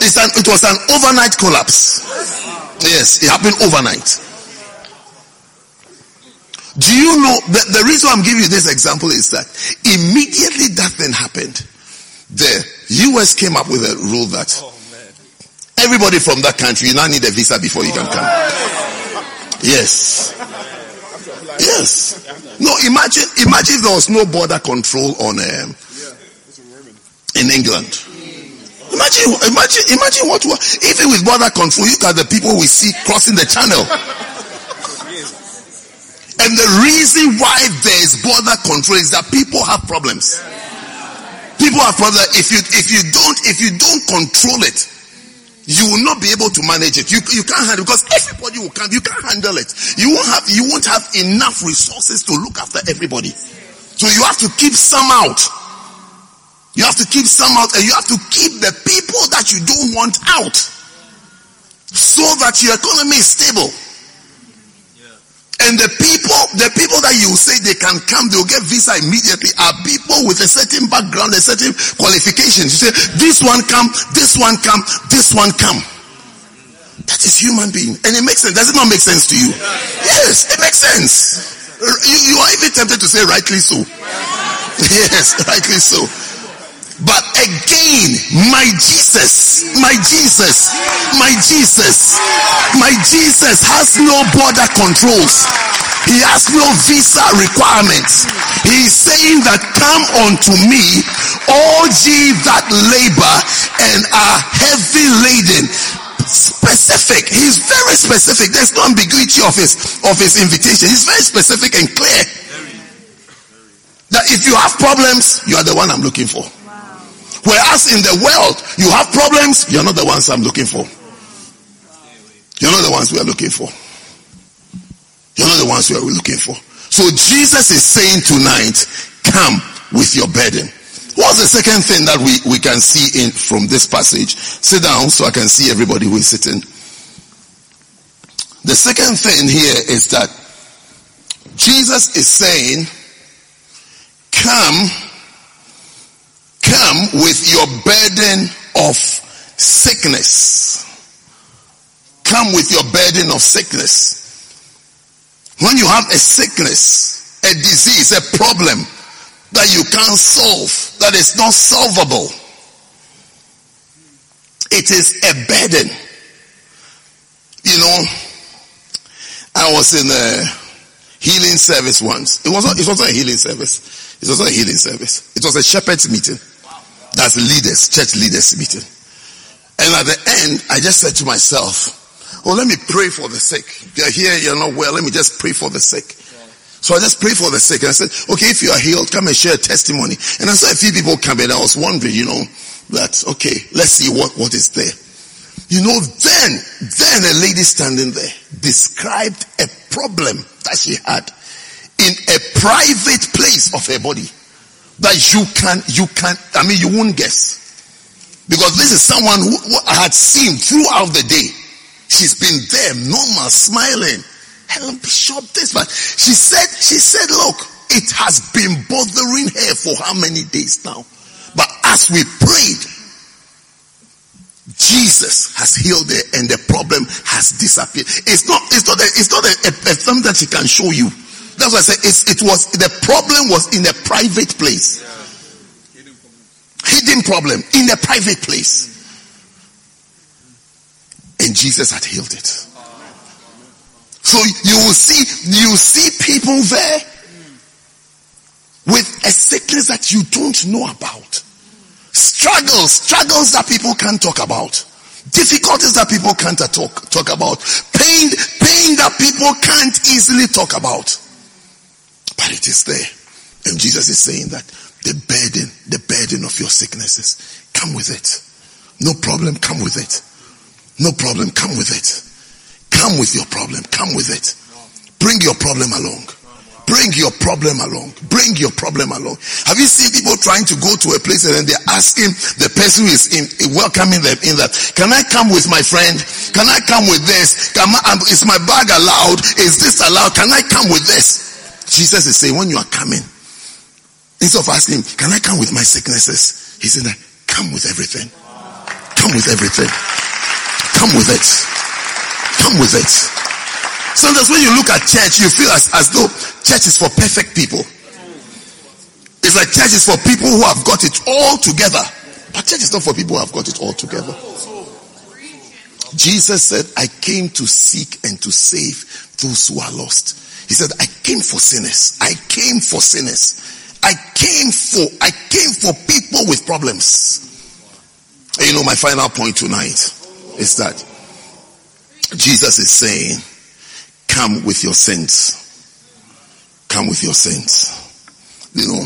It's an, it was an overnight collapse. Yes, it happened overnight. Do you know the, the reason I'm giving you this example is that immediately that thing happened, the US came up with a rule that Everybody from that country, you now need a visa before you can come. Yes. Yes. No, imagine, imagine if there was no border control on um, in England. Imagine, imagine, imagine what, even with border control, you got the people we see crossing the channel. And the reason why there is border control is that people have problems. People have problems. If you if you don't if you don't control it, you will not be able to manage it. You, you can't handle because everybody will come. You can't handle it. You won't have you won't have enough resources to look after everybody. So you have to keep some out. You have to keep some out and you have to keep the people that you don't want out so that your economy is stable. And the people, the people that you say they can come, they'll get visa immediately are people with a certain background, a certain qualifications. You say, this one come, this one come, this one come. That is human being. And it makes sense. Does it not make sense to you? Yes, it makes sense. You, you are even tempted to say rightly so. *laughs* Yes, rightly so. But again, my Jesus, my Jesus, my Jesus, my Jesus has no border controls. He has no visa requirements. He's saying that come unto me, all ye that labor and are heavy laden. Specific. He's very specific. There's no ambiguity of his of his invitation. He's very specific and clear. That if you have problems, you are the one I'm looking for. Whereas in the world, you have problems, you're not the ones I'm looking for. You're not the ones we are looking for. You're not the ones we are looking for. So Jesus is saying tonight, come with your burden. What's the second thing that we, we can see in from this passage? Sit down so I can see everybody who is sitting. The second thing here is that Jesus is saying, come, come with your burden of sickness. Come with your burden of sickness. When you have a sickness, a disease, a problem that you can't solve, that is not solvable, it is a burden. You know, I was in a healing service once. It was not, it wasn't a healing service. It was not a healing service. It was a shepherd's meeting. That's leaders, church leaders meeting. And at the end, I just said to myself, Oh, let me pray for the sick. You're here, you're not well, let me just pray for the sick. So I just pray for the sick. And I said, okay, if you are healed, come and share a testimony. And I saw a few people come in. I was wondering, you know, that, okay, let's see what, what is there. You know, then, then a lady standing there described a problem that she had in a private place of her body that you can, you can, I mean, you won't guess. Because this is someone who, who I had seen throughout the day. She's been there, normal, smiling. Helen Bishop, this, but she said, she said, look, it has been bothering her for how many days now? But as we prayed, Jesus has healed her and the problem has disappeared. It's not, it's not, a, it's not a, a, a something that she can show you. That's why I said it was, the problem was in a private place. Hidden problem in a private place. And Jesus had healed it. So you will see, you see people there with a sickness that you don't know about. Struggles, struggles that people can't talk about. Difficulties that people can't talk, talk about. Pain, pain that people can't easily talk about. But it is there. And Jesus is saying that the burden, the burden of your sicknesses, come with it. No problem, come with it. No problem. Come with it. Come with your problem. Come with it. Bring your problem along. Bring your problem along. Bring your problem along. Have you seen people trying to go to a place and then they're asking the person who is in, welcoming them in that, can I come with my friend? Can I come with this? I, um, is my bag allowed? Is this allowed? Can I come with this? Jesus is saying, when you are coming, instead of asking, can I come with my sicknesses? He said, come with everything. Come with everything. Come with it. Come with it. Sometimes when you look at church, you feel as, as though church is for perfect people. It's like church is for people who have got it all together. But church is not for people who have got it all together. Jesus said, I came to seek and to save those who are lost. He said, I came for sinners. I came for sinners. I came for, I came for people with problems. And you know, my final point tonight is that Jesus is saying, come with your sins. Come with your sins. You know,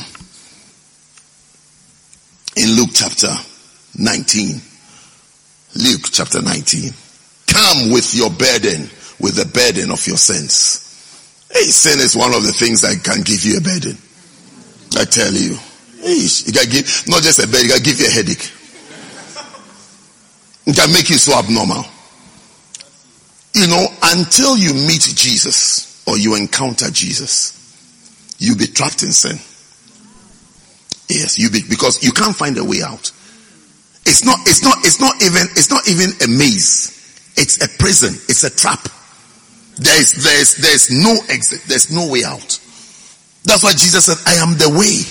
in Luke chapter 19, Luke chapter 19, come with your burden, with the burden of your sins. Hey, sin is one of the things that can give you a burden. I tell you. It can give, not just a burden, it can give you a headache. It can make you so abnormal. You know, until you meet Jesus or you encounter Jesus, you'll be trapped in sin. Yes, you be because you can't find a way out. It's not, it's not, it's not even, it's not even a maze. It's a prison. It's a trap. There's, there's, there's no exit. There's no way out. That's why Jesus said, I am the way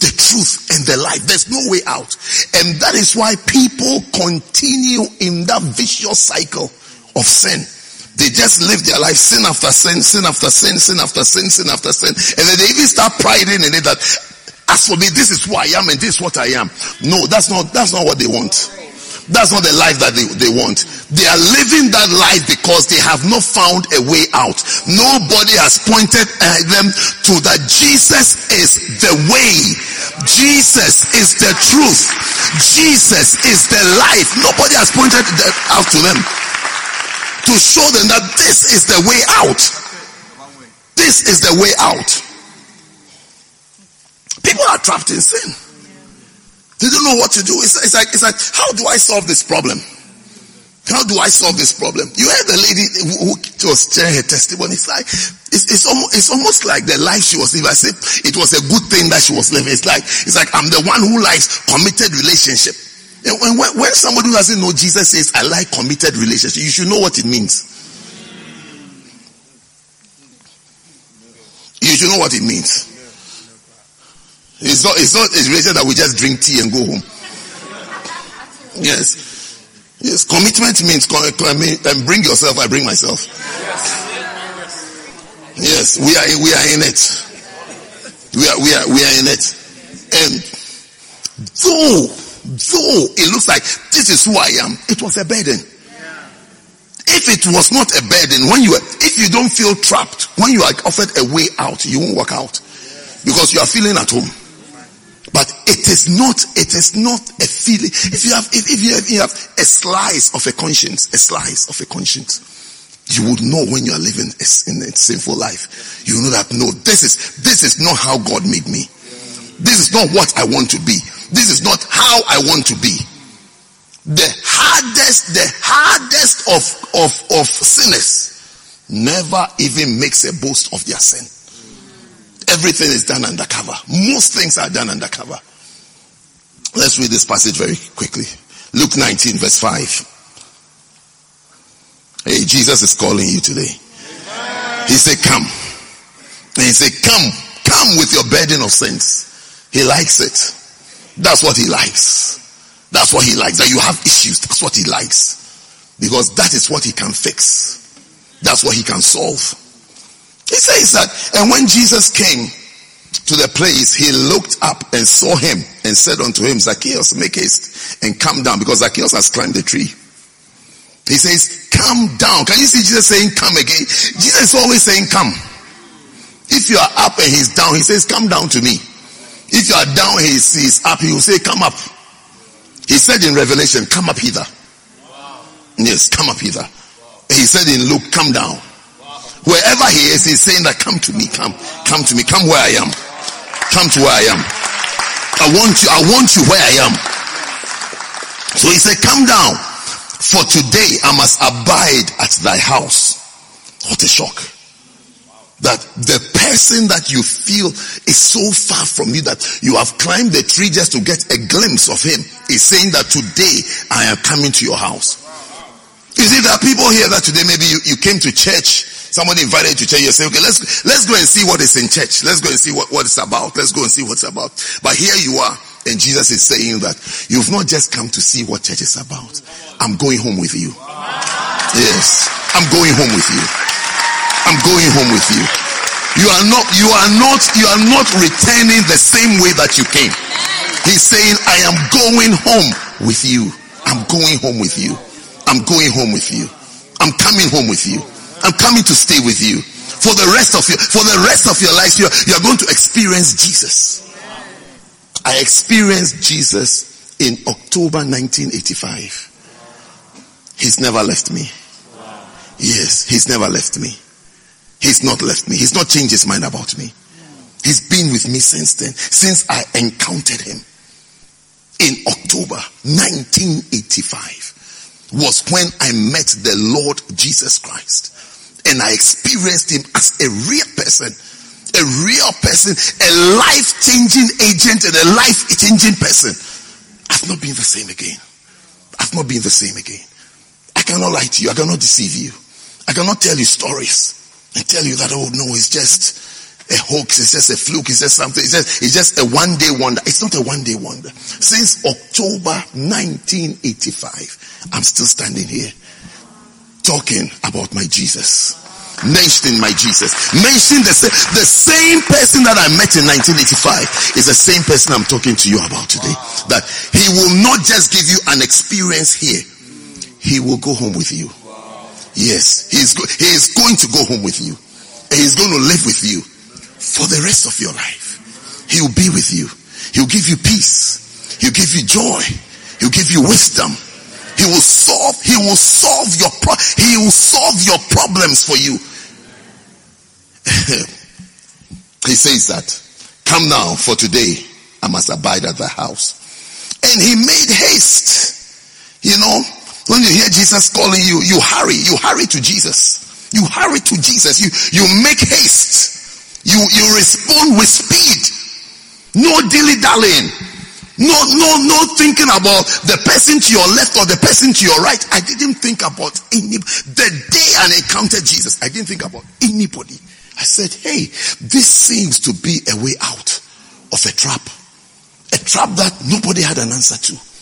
the truth and the life. There's no way out. And that is why people continue in that vicious cycle of sin. They just live their life sin after sin, sin after sin, sin after sin, sin after sin. And then they even start priding in it that as for me, this is who I am and this is what I am. No, that's not, that's not what they want. That's not the life that they, they want. They are living that life because they have not found a way out. Nobody has pointed them to that Jesus is the way. Jesus is the truth. Jesus is the life. Nobody has pointed out to them to show them that this is the way out. This is the way out. People are trapped in sin. They don't know what to do. It's, it's like, it's like, how do I solve this problem? How do I solve this problem? You heard the lady who, was sharing her testimony. It's like, it's, it's, almost, it's almost like the life she was living. I it was a good thing that she was living. It's like, it's like I'm the one who likes committed relationship. And when, when, when somebody who doesn't know Jesus says, I like committed relationship, you should know what it means. You should know what it means. It's not, it's not a relationship that we just drink tea and go home. Yes. Yes, commitment means and um, bring yourself, I bring myself. Yes, we are we are in it. We are we are we are in it. And though though it looks like this is who I am, it was a burden. If it was not a burden, when you if you don't feel trapped, when you are offered a way out, you won't work out because you are feeling at home. But it is not, it is not a feeling. If you have, if, if you have, you have a slice of a conscience, a slice of a conscience, you would know when you are living in a sinful life. You know that no, this is, this is not how God made me. This is not what I want to be. This is not how I want to be. The hardest, the hardest of, of, of sinners never even makes a boast of their sin. Everything is done undercover. Most things are done undercover. Let's read this passage very quickly. Luke 19 verse 5. Hey, Jesus is calling you today. He said, come. And he said, come, come with your burden of sins. He likes it. That's what he likes. That's what he likes. That you have issues. That's what he likes. Because that is what he can fix. That's what he can solve. He says that, and when Jesus came to the place, he looked up and saw him and said unto him, Zacchaeus, make haste and come down because Zacchaeus has climbed the tree. He says, come down. Can you see Jesus saying come again? Jesus is always saying come. If you are up and he's down, he says, come down to me. If you are down, he sees up, he will say, Come up. He said in Revelation, Come up hither. Yes, come up hither. He said in Luke, Come down. Wherever he is, he's saying that come to me, come, come to me, come where I am. Come to where I am. I want you, I want you where I am. So he said, Come down, for today I must abide at thy house. What a shock that the person that you feel is so far from you that you have climbed the tree just to get a glimpse of him is saying that today I am coming to your house. Is it that people here that today maybe you, you came to church, somebody invited you to church, you say, okay, let's, let's go and see what is in church. Let's go and see what, what it's about. Let's go and see what's about. But here you are, and Jesus is saying that you've not just come to see what church is about. I'm going home with you. Yes, I'm going home with you. I'm going home with you. You are not, you are not, you are not returning the same way that you came. He's saying, I am going home with you. I'm going home with you. I'm going home with you. I'm coming home with you. I'm coming to stay with you. For the rest of your, for the rest of your life, you're, you're going to experience Jesus. I experienced Jesus in October 1985. He's never left me. Yes, he's never left me. He's not left me. He's not changed his mind about me. He's been with me since then, since I encountered him in October 1985 was when I met the Lord Jesus Christ and I experienced him as a real person, a real person, a life changing agent and a life changing person. I've not been the same again. I've not been the same again. I cannot lie to you. I cannot deceive you. I cannot tell you stories and tell you that, oh no, it's just a hoax, it's just a fluke, it's just something, it's just, it's just a one day wonder. It's not a one day wonder. Since October 1985, I'm still standing here. Talking about my Jesus. Mentioning my Jesus. Mention the, the same person that I met in 1985 is the same person I'm talking to you about today. That he will not just give you an experience here. He will go home with you. Yes, he is, go- he is going to go home with you. And he's going to live with you for the rest of your life. He will be with you. He'll give you peace. He'll give you joy. He'll give you wisdom. He will solve, he will solve your pro- he will solve your problems for you. *laughs* he says that, come now for today, I must abide at the house. And he made haste. You know, when you hear Jesus calling you, you hurry, you hurry to Jesus. You hurry to Jesus. You, you make haste. You, you respond with speed. No dilly dallying. No, no, no thinking about the person to your left or the person to your right. I didn't think about any, the day I encountered Jesus, I didn't think about anybody. I said, hey, this seems to be a way out of a trap. A trap that nobody had an answer to.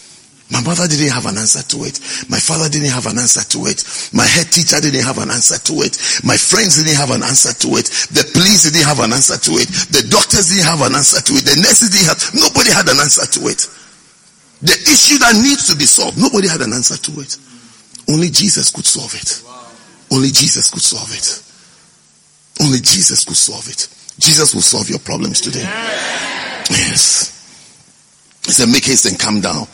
My mother didn't have an answer to it. My father didn't have an answer to it. My head teacher didn't have an answer to it. My friends didn't have an answer to it. The police didn't have an answer to it. The doctors didn't have an answer to it. The nurses didn't have, nobody had an answer to it. The issue that needs to be solved, nobody had an answer to it. Only Jesus could solve it. Only Jesus could solve it. Only Jesus could solve it. Jesus will solve your problems today. Yes. He said, make haste and come down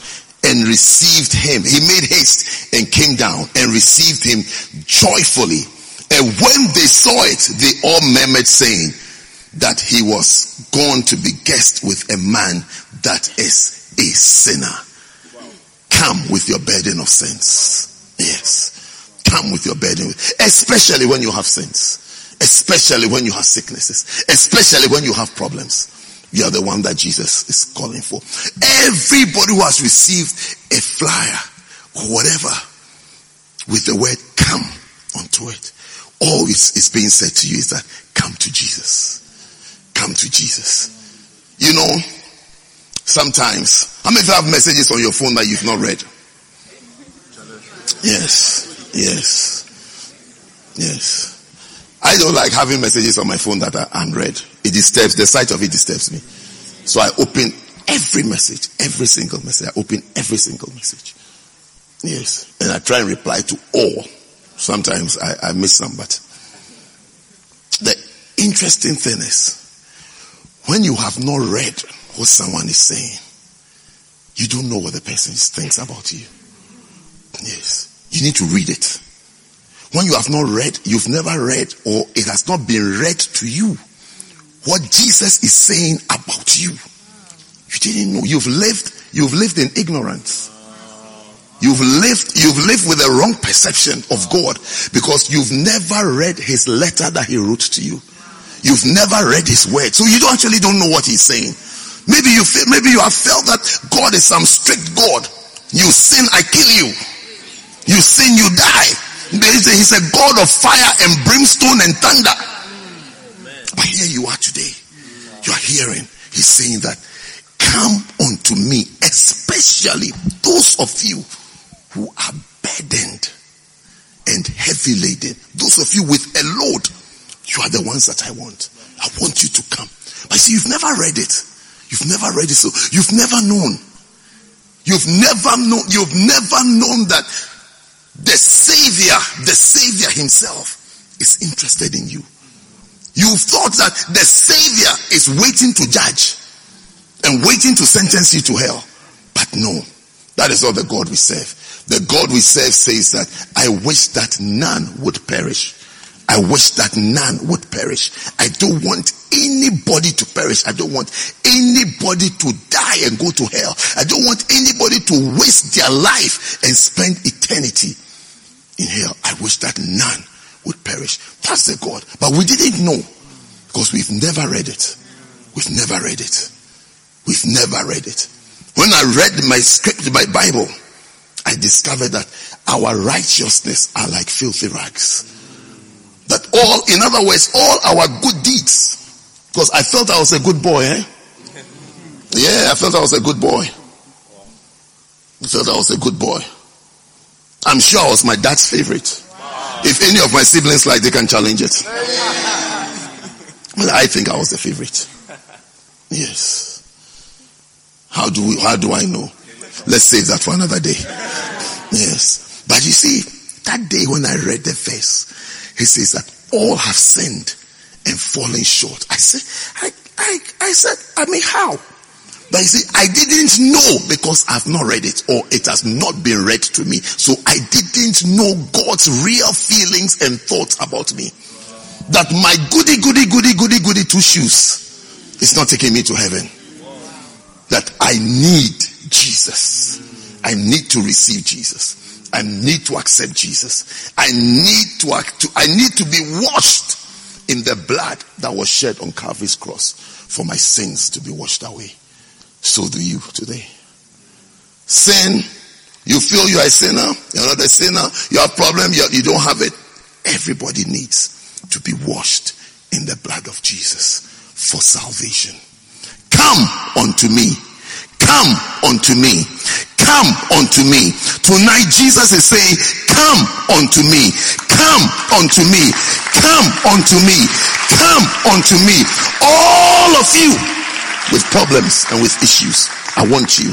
and received him. He made haste and came down and received him joyfully. And when they saw it, they all murmured saying that he was gone to be guest with a man that is a sinner. Come with your burden of sins. Yes. Come with your burden, especially when you have sins. Especially when you have sicknesses. Especially when you have problems. You are the one that Jesus is calling for. Everybody who has received a flyer or whatever with the word come onto it, all is, is being said to you is that come to Jesus. Come to Jesus. You know, sometimes, how many of you have messages on your phone that you've not read? Yes, yes, yes. I don't like having messages on my phone that are unread. It disturbs, the sight of it disturbs me. So I open every message, every single message. I open every single message. Yes. And I try and reply to all. Sometimes I, I miss some, but the interesting thing is when you have not read what someone is saying, you don't know what the person thinks about you. Yes. You need to read it. When you have not read, you've never read, or it has not been read to you what Jesus is saying about you. You didn't know. You've lived, you've lived in ignorance. You've lived, you've lived with a wrong perception of God because you've never read his letter that he wrote to you. You've never read his word. So you don't actually don't know what he's saying. Maybe you feel, maybe you have felt that God is some strict God. You sin, I kill you. You sin, you die. He's a God of fire and brimstone and thunder. But here you are today. You are hearing. He's saying that come unto me, especially those of you who are burdened and heavy laden. Those of you with a load. You are the ones that I want. I want you to come. But see, you've never read it. You've never read it. So you've never known. You've never known. You've never known that the Savior, the Savior Himself is interested in you. You thought that the Savior is waiting to judge and waiting to sentence you to hell. But no, that is not the God we serve. The God we serve says that I wish that none would perish. I wish that none would perish. I don't want anybody to perish. I don't want anybody to die and go to hell. I don't want anybody to waste their life and spend eternity in hell. I wish that none would perish. That's the God. But we didn't know because we've never read it. We've never read it. We've never read it. When I read my script, my Bible, I discovered that our righteousness are like filthy rags. That all, in other words, all our good deeds, because I felt I was a good boy, eh? Yeah, I felt I was a good boy. I felt I was a good boy. I'm sure I was my dad's favorite. If any of my siblings like, they can challenge it. Well, I think I was the favorite. Yes. How do we, how do I know? Let's save that for another day. Yes. But you see, that day when I read the verse, he says that all have sinned and fallen short. I said, I, I, I said, I mean, how? But you see, I didn't know because I've not read it or it has not been read to me. So I didn't know God's real feelings and thoughts about me. That my goody, goody, goody, goody, goody two shoes is not taking me to heaven. That I need Jesus. I need to receive Jesus. I need to accept Jesus. I need to, act, to I need to be washed in the blood that was shed on Calvary's cross for my sins to be washed away. So do you today. Sin, you feel you are a sinner, you're not a sinner, you have problem, you, you don't have it. Everybody needs to be washed in the blood of Jesus for salvation. Come unto me. Come unto me. Come unto me. Tonight Jesus is saying, come unto me. Come unto me. Come unto me. Come unto me. All of you with problems and with issues. I want you.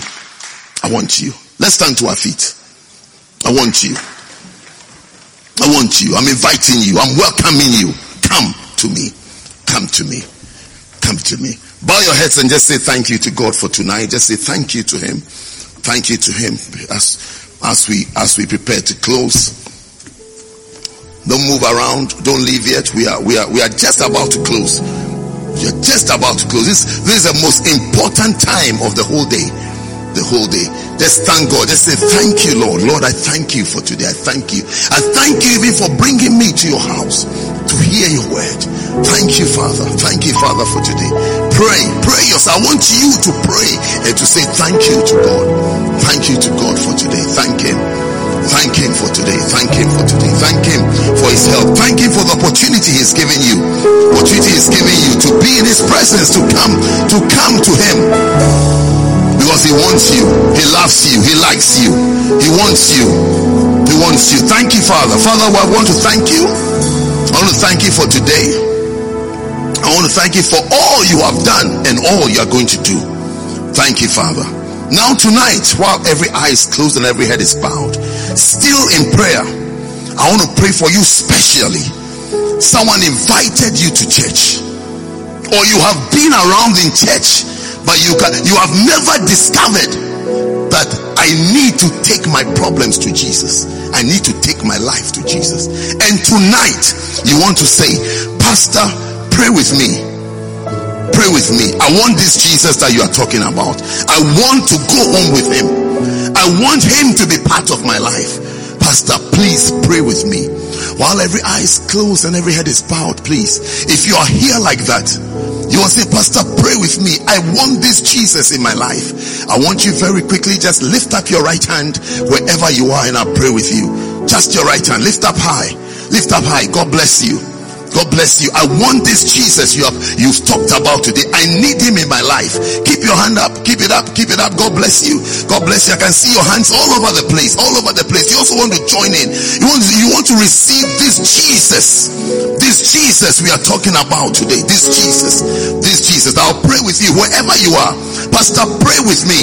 I want you. Let's stand to our feet. I want you. I want you. I'm inviting you. I'm welcoming you. Come to me. Come to me. Come to me. Bow your heads and just say thank you to God for tonight. Just say thank you to Him. Thank you to Him as, as we, as we prepare to close. Don't move around. Don't leave yet. We are, we are, we are just about to close. You're just about to close. This, this is the most important time of the whole day. The whole day. Just thank God. Just say, thank you, Lord. Lord, I thank you for today. I thank you. I thank you even for bringing me to your house to hear your word. Thank you, Father. Thank you, Father, for today. Pray. Pray yourself. I want you to pray and to say thank you to God. Thank you to God for today. Thank Him. Thank Him for today. Thank Him for today. Thank Him for His help. Thank Him for the opportunity He's given you. Opportunity He's given you to be in His presence, to come, to come to Him. Because He wants you. He loves you. He likes you. He wants you. He wants you. Thank you, Father. Father, I want to thank you. I want to thank you for today. I want to thank you for all you have done and all you are going to do. Thank you, Father. Now tonight, while every eye is closed and every head is bowed, still in prayer, I want to pray for you specially. Someone invited you to church, or you have been around in church, but you can, you have never discovered that I need to take my problems to Jesus. I need to take my life to Jesus. And tonight, you want to say, Pastor, pray with me pray with me. I want this Jesus that you are talking about. I want to go home with him. I want him to be part of my life. Pastor, please pray with me. While every eye is closed and every head is bowed, please. If you are here like that, you will say, Pastor, pray with me. I want this Jesus in my life. I want you very quickly, just lift up your right hand wherever you are and I'll pray with you. Just your right hand. Lift up high. Lift up high. God bless you. God bless you. I want this Jesus you have you've talked about today. I need him in my life. Keep your hand up. Keep it up. Keep it up. God bless you. God bless you. I can see your hands all over the place. All over the place. You also want to join in. You want you want to receive this Jesus. This Jesus we are talking about today. This Jesus. This Jesus. I'll pray with you wherever you are. Pastor, pray with me.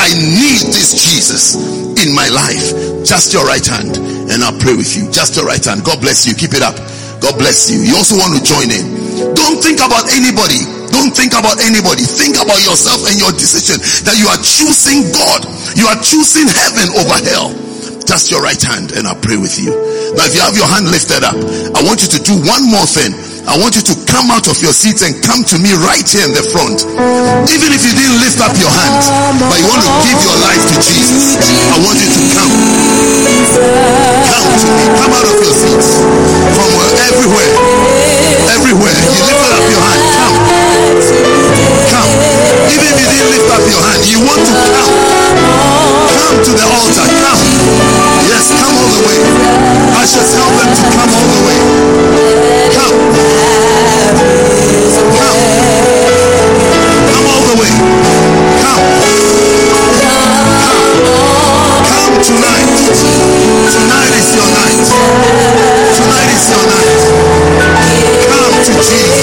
I need this Jesus in my life. Just your right hand and I'll pray with you. Just your right hand. God bless you. Keep it up. God bless you. You also want to join in. Don't think about anybody. Don't think about anybody. Think about yourself and your decision that you are choosing God. You are choosing heaven over hell. Just your right hand and I'll pray with you. Now, if you have your hand lifted up, I want you to do one more thing. I want you to come out of your seat and come to me right here in the front. Even if you didn't lift up your hand, but you want to give your life to Jesus, I want you to come. Come to me. Come out of your seats. From where, everywhere. Everywhere. You lifted up your hand. Come. Come. Even if you didn't lift up your hand, you want to come. Come to the altar. Come. Yes, come all the way. I shall tell them to come all the way. 自己。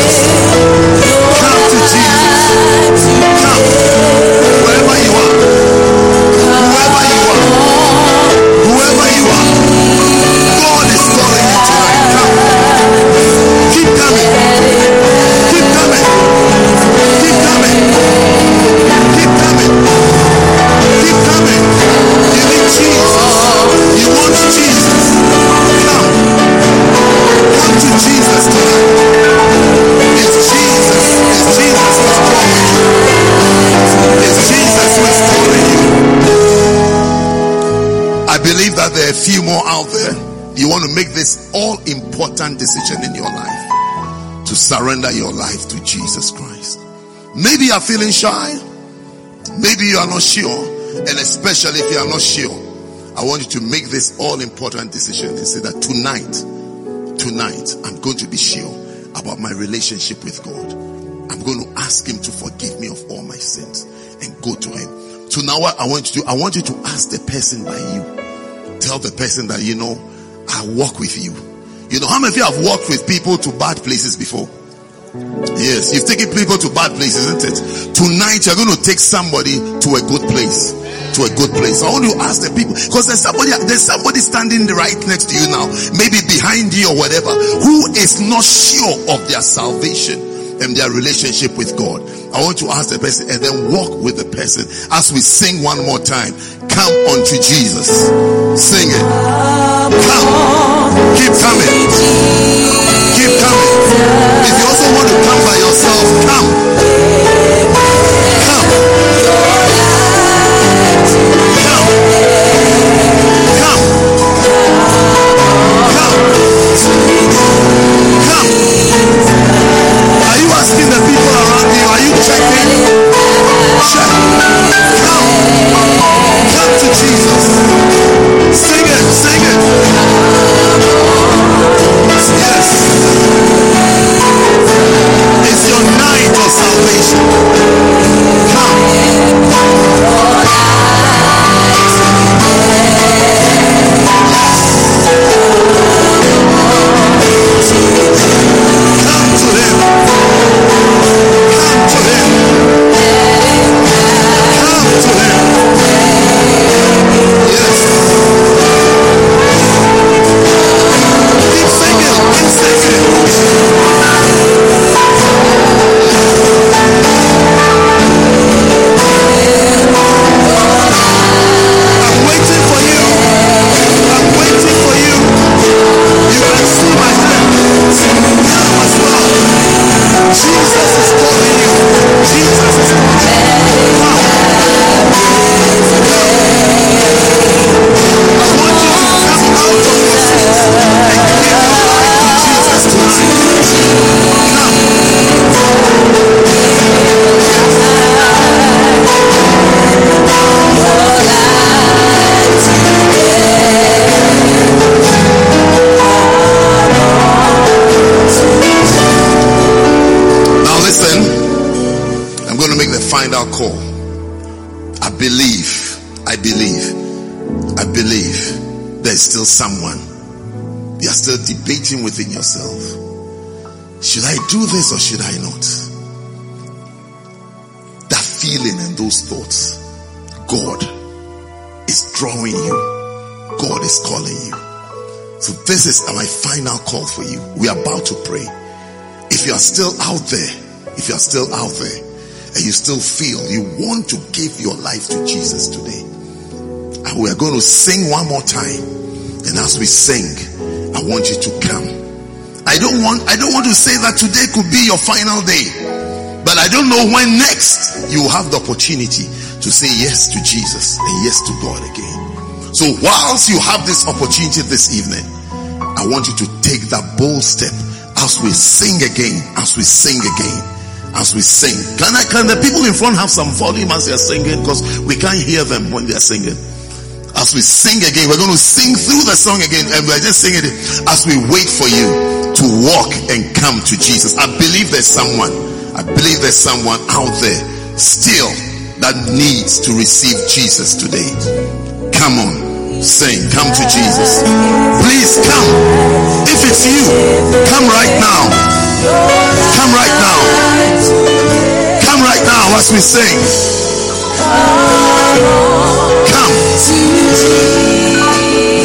Surrender your life to Jesus Christ. Maybe you are feeling shy. Maybe you are not sure. And especially if you are not sure, I want you to make this all important decision and say that tonight, tonight, I'm going to be sure about my relationship with God. I'm going to ask Him to forgive me of all my sins and go to Him. So now what I want you to do, I want you to ask the person by you. Tell the person that, you know, I walk with you. You know, how many of you have walked with people to bad places before? Yes, you've taken people to bad places, isn't it? Tonight you're going to take somebody to a good place. To a good place. I want you to ask the people because there's somebody there's somebody standing right next to you now, maybe behind you or whatever, who is not sure of their salvation and their relationship with God. I want to ask the person and then walk with the person as we sing one more time. Come unto Jesus. Sing it. Come. Keep coming. Want to come by yourself, come. Come. This is my final call for you. We are about to pray if you are still out there, if you are still out there and you still feel you want to give your life to Jesus today, and we are going to sing one more time. And as we sing, I want you to come. I don't want I don't want to say that today could be your final day. But I don't know when next you will have the opportunity to say yes to Jesus and yes to God again. So whilst you have this opportunity this evening, I want you to take that bold step as we sing again, as we sing again, as we sing. Can I, can the people in front have some volume as they're singing? Because we can't hear them when they're singing. As we sing again, we're going to sing through the song again and we're just singing it as we wait for you to walk and come to Jesus. I believe there's someone, I believe there's someone out there still that needs to receive Jesus today. Come on, sing, come to Jesus. Please come. If it's you, come right now. Come right now. Come right now as we sing. Come.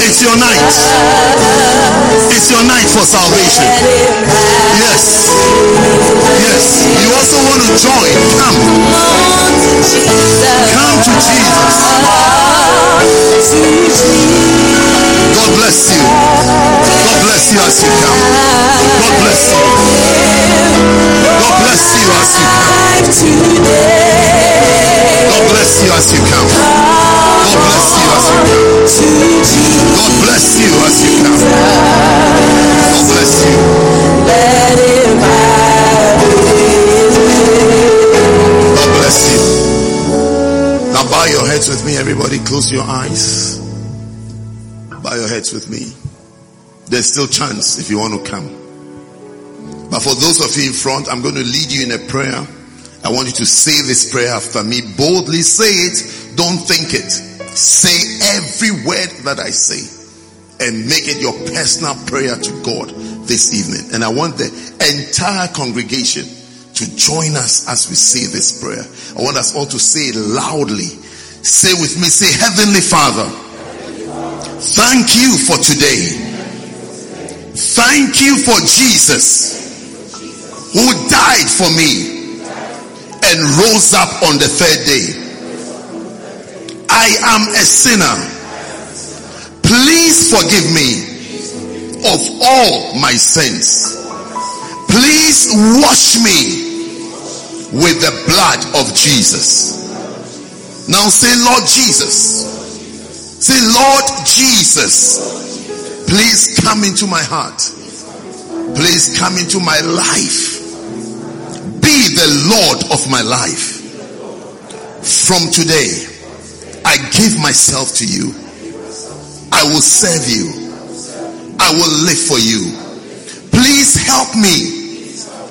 It's your night. It's your night for salvation. Yes. Yes. You also want to join. Come. Come to Jesus. God bless you. God bless you as you come. God bless you. God bless you as you come. God bless you as you come. God bless you as you come. God bless you as you come. Heads with me, everybody. Close your eyes. Bow your heads with me. There's still chance if you want to come. But for those of you in front, I'm going to lead you in a prayer. I want you to say this prayer after me. Boldly say it. Don't think it. Say every word that I say and make it your personal prayer to God this evening. And I want the entire congregation to join us as we say this prayer. I want us all to say it loudly. Say with me, say, Heavenly Father, thank you for today. Thank you for Jesus who died for me and rose up on the third day. I am a sinner. Please forgive me of all my sins. Please wash me with the blood of Jesus. Now say, Lord Jesus. Say, Lord Jesus. Please come into my heart. Please come into my life be the Lord of my life. From today, I give myself to you. I will serve you. I will live for you. Please help me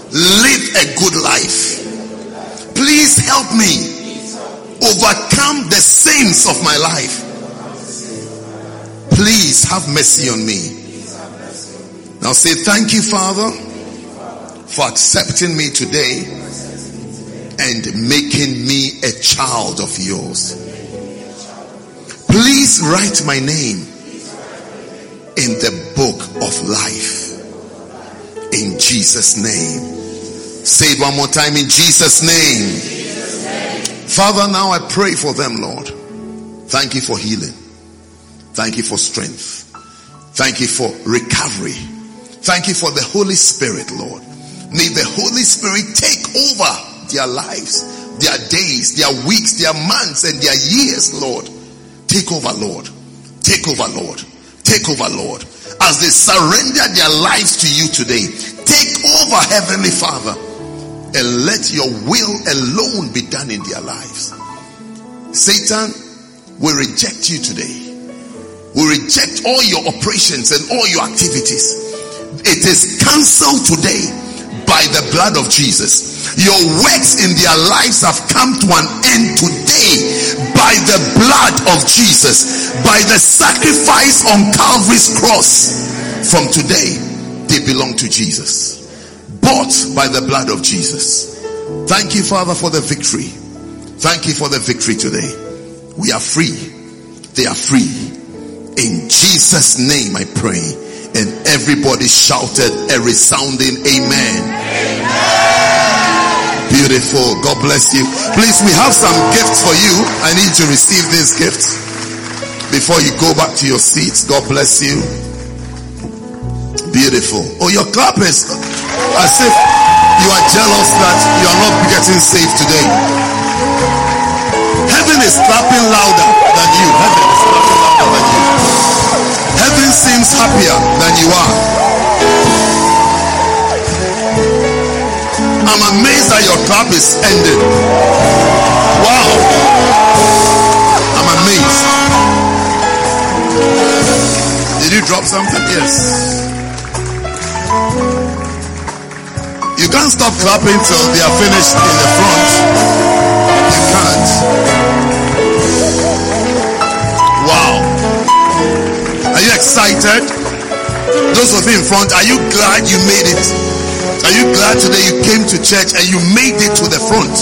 live a good life. Please help me overcome the sins of my life. Please have mercy on me. Now say, Thank you, Father for accepting me today and making me a child of yours. Please write my name in the book of life. In Jesus' name. Say it one more time in Jesus' name. Father, now I pray for them, Lord. Thank you for healing. Thank you for strength. Thank you for recovery. Thank you for the Holy Spirit, Lord. May the Holy Spirit take over their lives, their days, their weeks, their months, and their years, Lord. Take over, Lord. Take over, Lord. Take over, Lord. As they surrender their lives to you today, take over, Heavenly Father, and let your will alone be done in their lives. Satan will reject you today. We reject all your operations and all your activities. It is cancelled today by the blood of Jesus. Your works in their lives have come to an end today by the blood of Jesus, by the sacrifice on Calvary's cross. From today, they belong to Jesus, bought by the blood of Jesus. Thank you, Father, for the victory. Thank you for the victory today. We are free. They are free. In Jesus' name I pray. And everybody shouted a resounding amen. amen. Beautiful. God bless you. Please, we have some gifts for you. I need to receive these gifts before you go back to your seats. God bless you. Beautiful. Oh, your clap is as if you are jealous that you are not getting saved today. Heaven is clapping louder than you. Heaven is clapping louder than you. Heaven seems happier than you are. I'm amazed that your clap is ended. Wow. I'm amazed. Did you drop something? Yes. Can't stop clapping till they are finished in the front. You can't. Wow. Are you excited? Those of you in front, are you glad you made it? Are you glad today you came to church and you made it to the front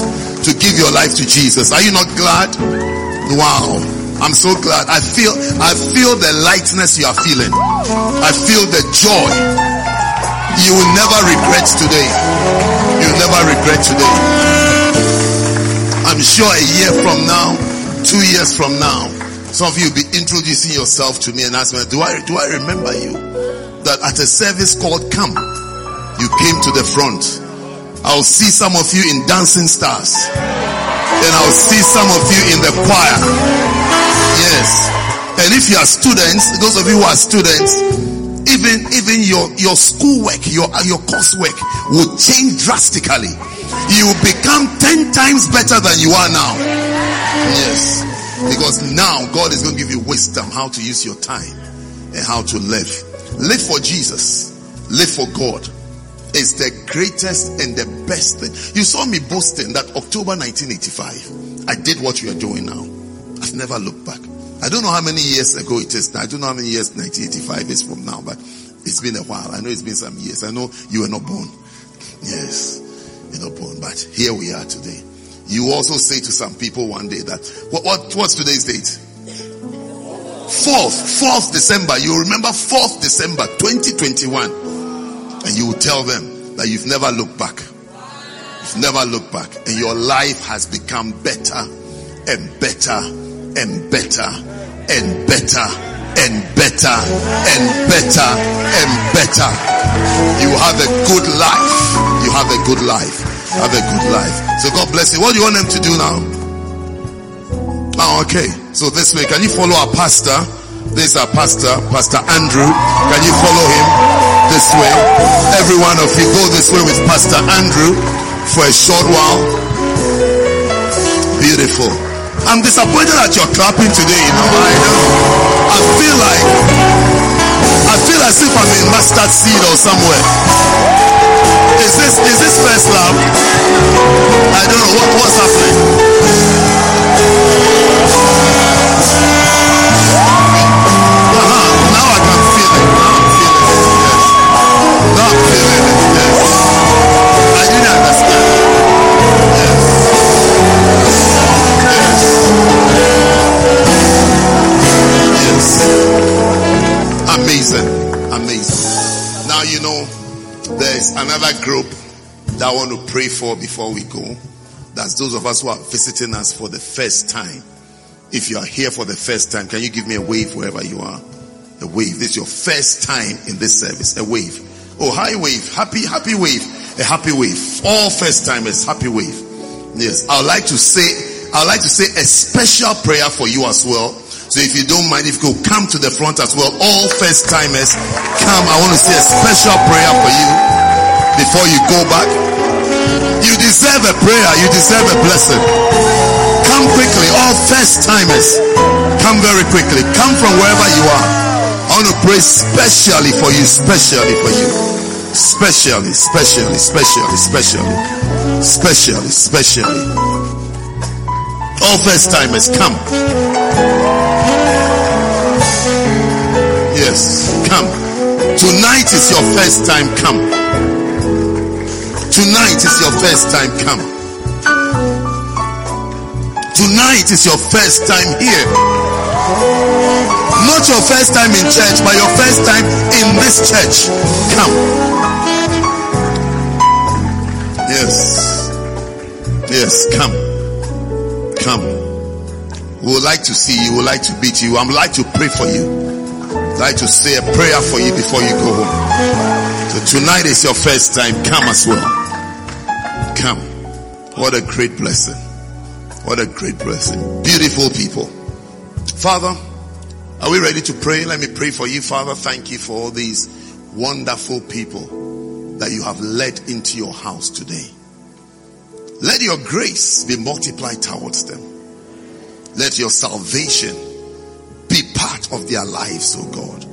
to give your life to Jesus? Are you not glad? Wow. I'm so glad. I feel I feel the lightness you are feeling. I feel the joy. You will never regret today. You will never regret today. I'm sure a year from now, two years from now, some of you will be introducing yourself to me and ask me, do I do I remember you? That at a service called Camp, you came to the front. I'll see some of you in dancing stars. And I'll see some of you in the choir. Yes. And if you are students, those of you who are students, even even your your schoolwork, your uh, your coursework will change drastically. You will become ten times better than you are now. Yes. Because now God is going to give you wisdom how to use your time and how to live. Live for Jesus. Live for God. It's the greatest and the best thing. You saw me boasting that October 1985, I did what you are doing now. I've never looked back. I don't know how many years ago it is. I don't know how many years 1985 is from now, but it's been a while. I know it's been some years. I know you were not born. Yes, you're not born, but here we are today. You also say to some people one day that what, what what's today's date? Fourth, fourth December. You remember fourth December, 2021, and you will tell them that you've never looked back. You've never looked back, and your life has become better and better and better and better and better and better and better. You have a good life. You have a good life. Have a good life. So God bless you. What do you want them to do now? Oh, okay. So this way, can you follow our pastor? This is our pastor, Pastor Andrew. Can you follow him this way? Every one of you go this way with Pastor Andrew for a short while. Beautiful. I'm disappointed that you're clapping today. You know, I, I feel like I feel as if I'm in mustard seed or somewhere. Is this is this first love? I don't know what what's happening. There's another group that I want to pray for before we go. That's those of us who are visiting us for the first time. If you are here for the first time, can you give me a wave wherever you are? A wave. This is your first time in this service. A wave. Oh, hi wave. Happy, happy wave. A happy wave. All first timers, happy wave. Yes. I would like to say, I would like to say a special prayer for you as well. So if you don't mind, if you could come to the front as well, all first timers, come. I want to say a special prayer for you before you go back. You deserve a prayer. You deserve a blessing. Come quickly. All first timers. Come very quickly. Come from wherever you are. I want to pray specially for you. Specially for you. Specially, specially, specially, specially. Specially, specially. All first timers, come. Yes, come. Tonight is your first time. Come. Tonight is your first time. Come. Tonight is your first time here. Not your first time in church, but your first time in this church. Come. Yes. Yes, come. Come. We would like to see you. We would like to beat you. I would like to pray for you. I'd like to say a prayer for you before you go home. So tonight is your first time. Come as well. Come. What a great blessing. What a great blessing. Beautiful people. Father, are we ready to pray? Let me pray for you, Father. Thank you for all these wonderful people that you have led into your house today. Let your grace be multiplied towards them. Let your salvation be part of their lives, oh God.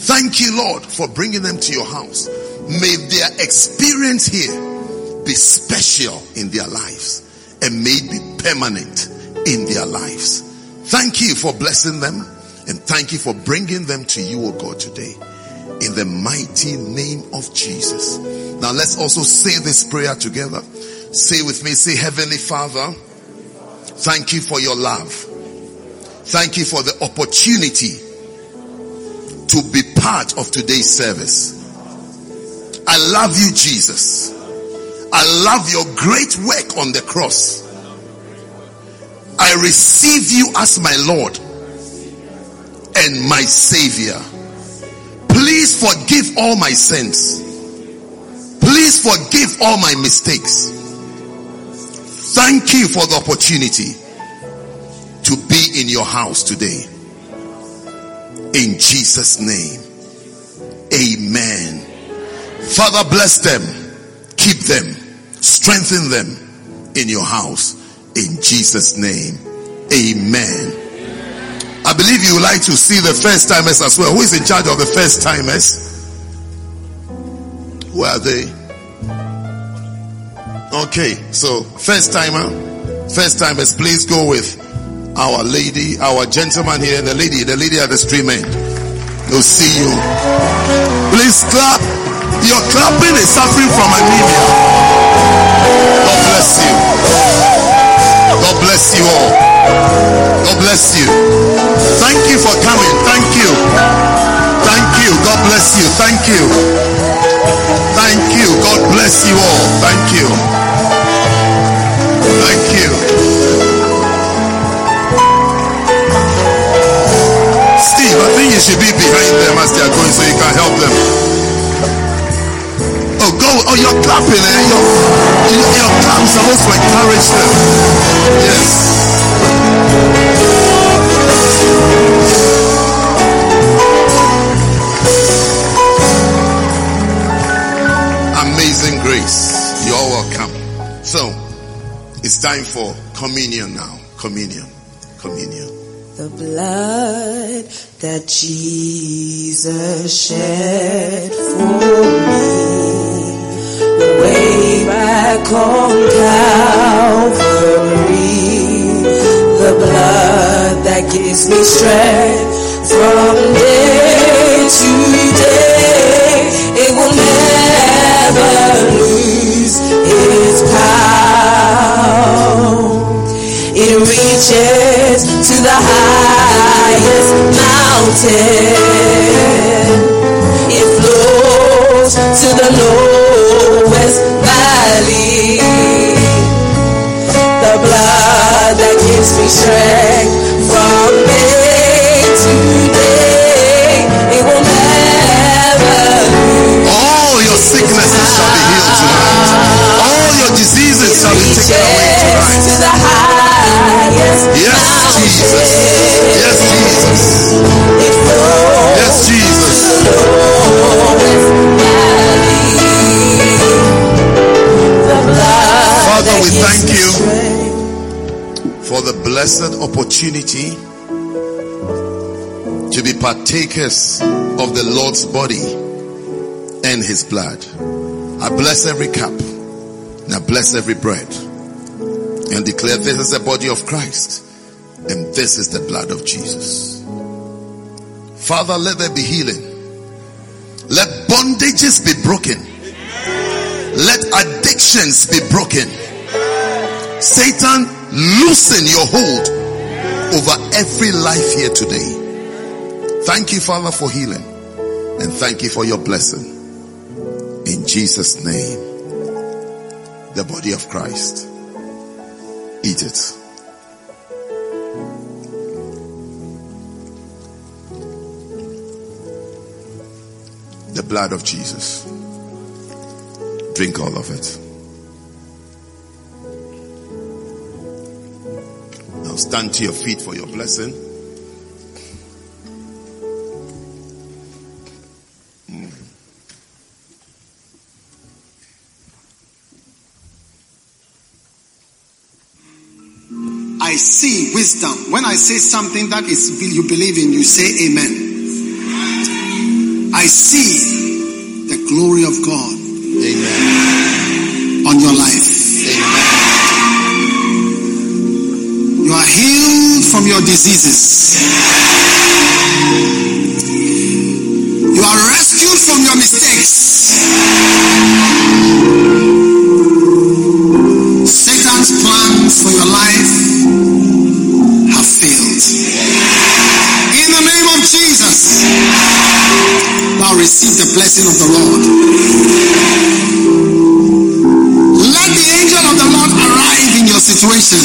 Thank you, Lord, for bringing them to your house. May their experience here be special in their lives and may it be permanent in their lives. Thank you for blessing them and thank you for bringing them to you, oh God, today. In the mighty name of Jesus. Now let's also say this prayer together. Say with me, say, Heavenly Father, thank you for your love. Thank you for the opportunity to be part of today's service. I love you, Jesus. I love your great work on the cross. I receive you as my Lord and my Savior. Please forgive all my sins. Please forgive all my mistakes. Thank you for the opportunity to be in your house today. In Jesus' name. Amen. Father, bless them, keep them, strengthen them in your house. In Jesus' name. Amen. I believe you would like to see the first timers as well. Who is in charge of the first timers? Where are they? Okay, so first timer, first timers, please go with our lady, our gentleman here, the lady, the lady at the stream end. We'll see you. Please clap. Your clapping is suffering from anemia. God bless you. God bless you all. God bless you. Thank you for coming. Thank you. Thank you. God bless you. Thank you. Thank you. God bless you all. Thank you. Thank you. Steve, I think you should be behind them as they are going so you can help them. Oh. Oh, you're clapping, eh? Your, your, your clap is supposed to them. Yes. Amazing grace. You're welcome. So, it's time for communion now. Communion. Communion. The blood that Jesus shed for me back on Calvary. The blood that gives me strength from day to day. It will never lose its power. It reaches to the highest mountain. It flows to the lowest gives me strength from day to day. It will never lose. All your sicknesses shall be healed tonight. All your diseases shall be taken away to tonight. the highest Yes, Jesus. Yes, Jesus. Yes, Jesus. Blessed opportunity to be partakers of the Lord's body and his blood. I bless every cup and I bless every bread and declare this is the body of Christ and this is the blood of Jesus. Father, let there be healing. Let bondages be broken. Let addictions be broken. Satan, loosen your hold over every life here today. Thank you, Father, for healing. And thank you for your blessing. In Jesus' name, the body of Christ. Eat it. The blood of Jesus. Drink all of it. Stand to your feet for your blessing. I see wisdom. When I say something that is you believe in, you say amen. I see the glory of God Amen. on your life. From your diseases. You are rescued from your mistakes. Satan's plans for your life have failed. In the name of Jesus, now receive the blessing of the Lord. Situation.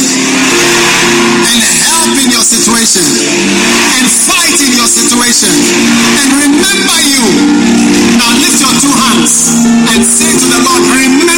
And help in your situation. And fight in your situation. And remember you. Now lift your two hands and say to the Lord, Remember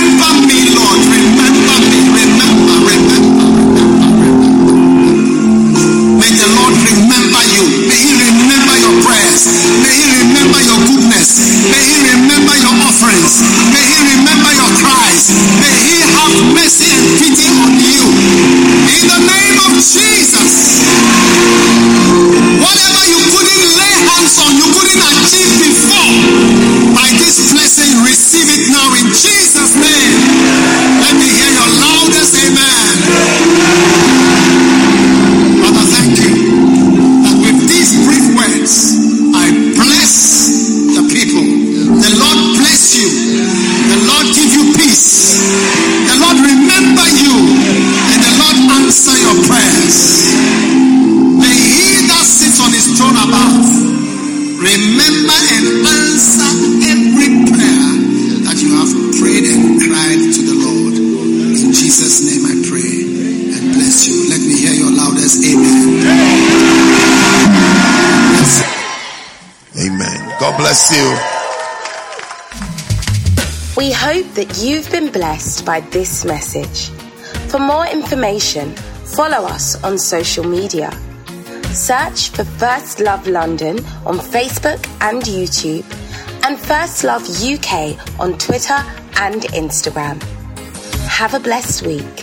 you. We hope that you've been blessed by this message. For more information, follow us on social media. Search for First Love London on Facebook and YouTube, and First Love UK on Twitter and Instagram. Have a blessed week.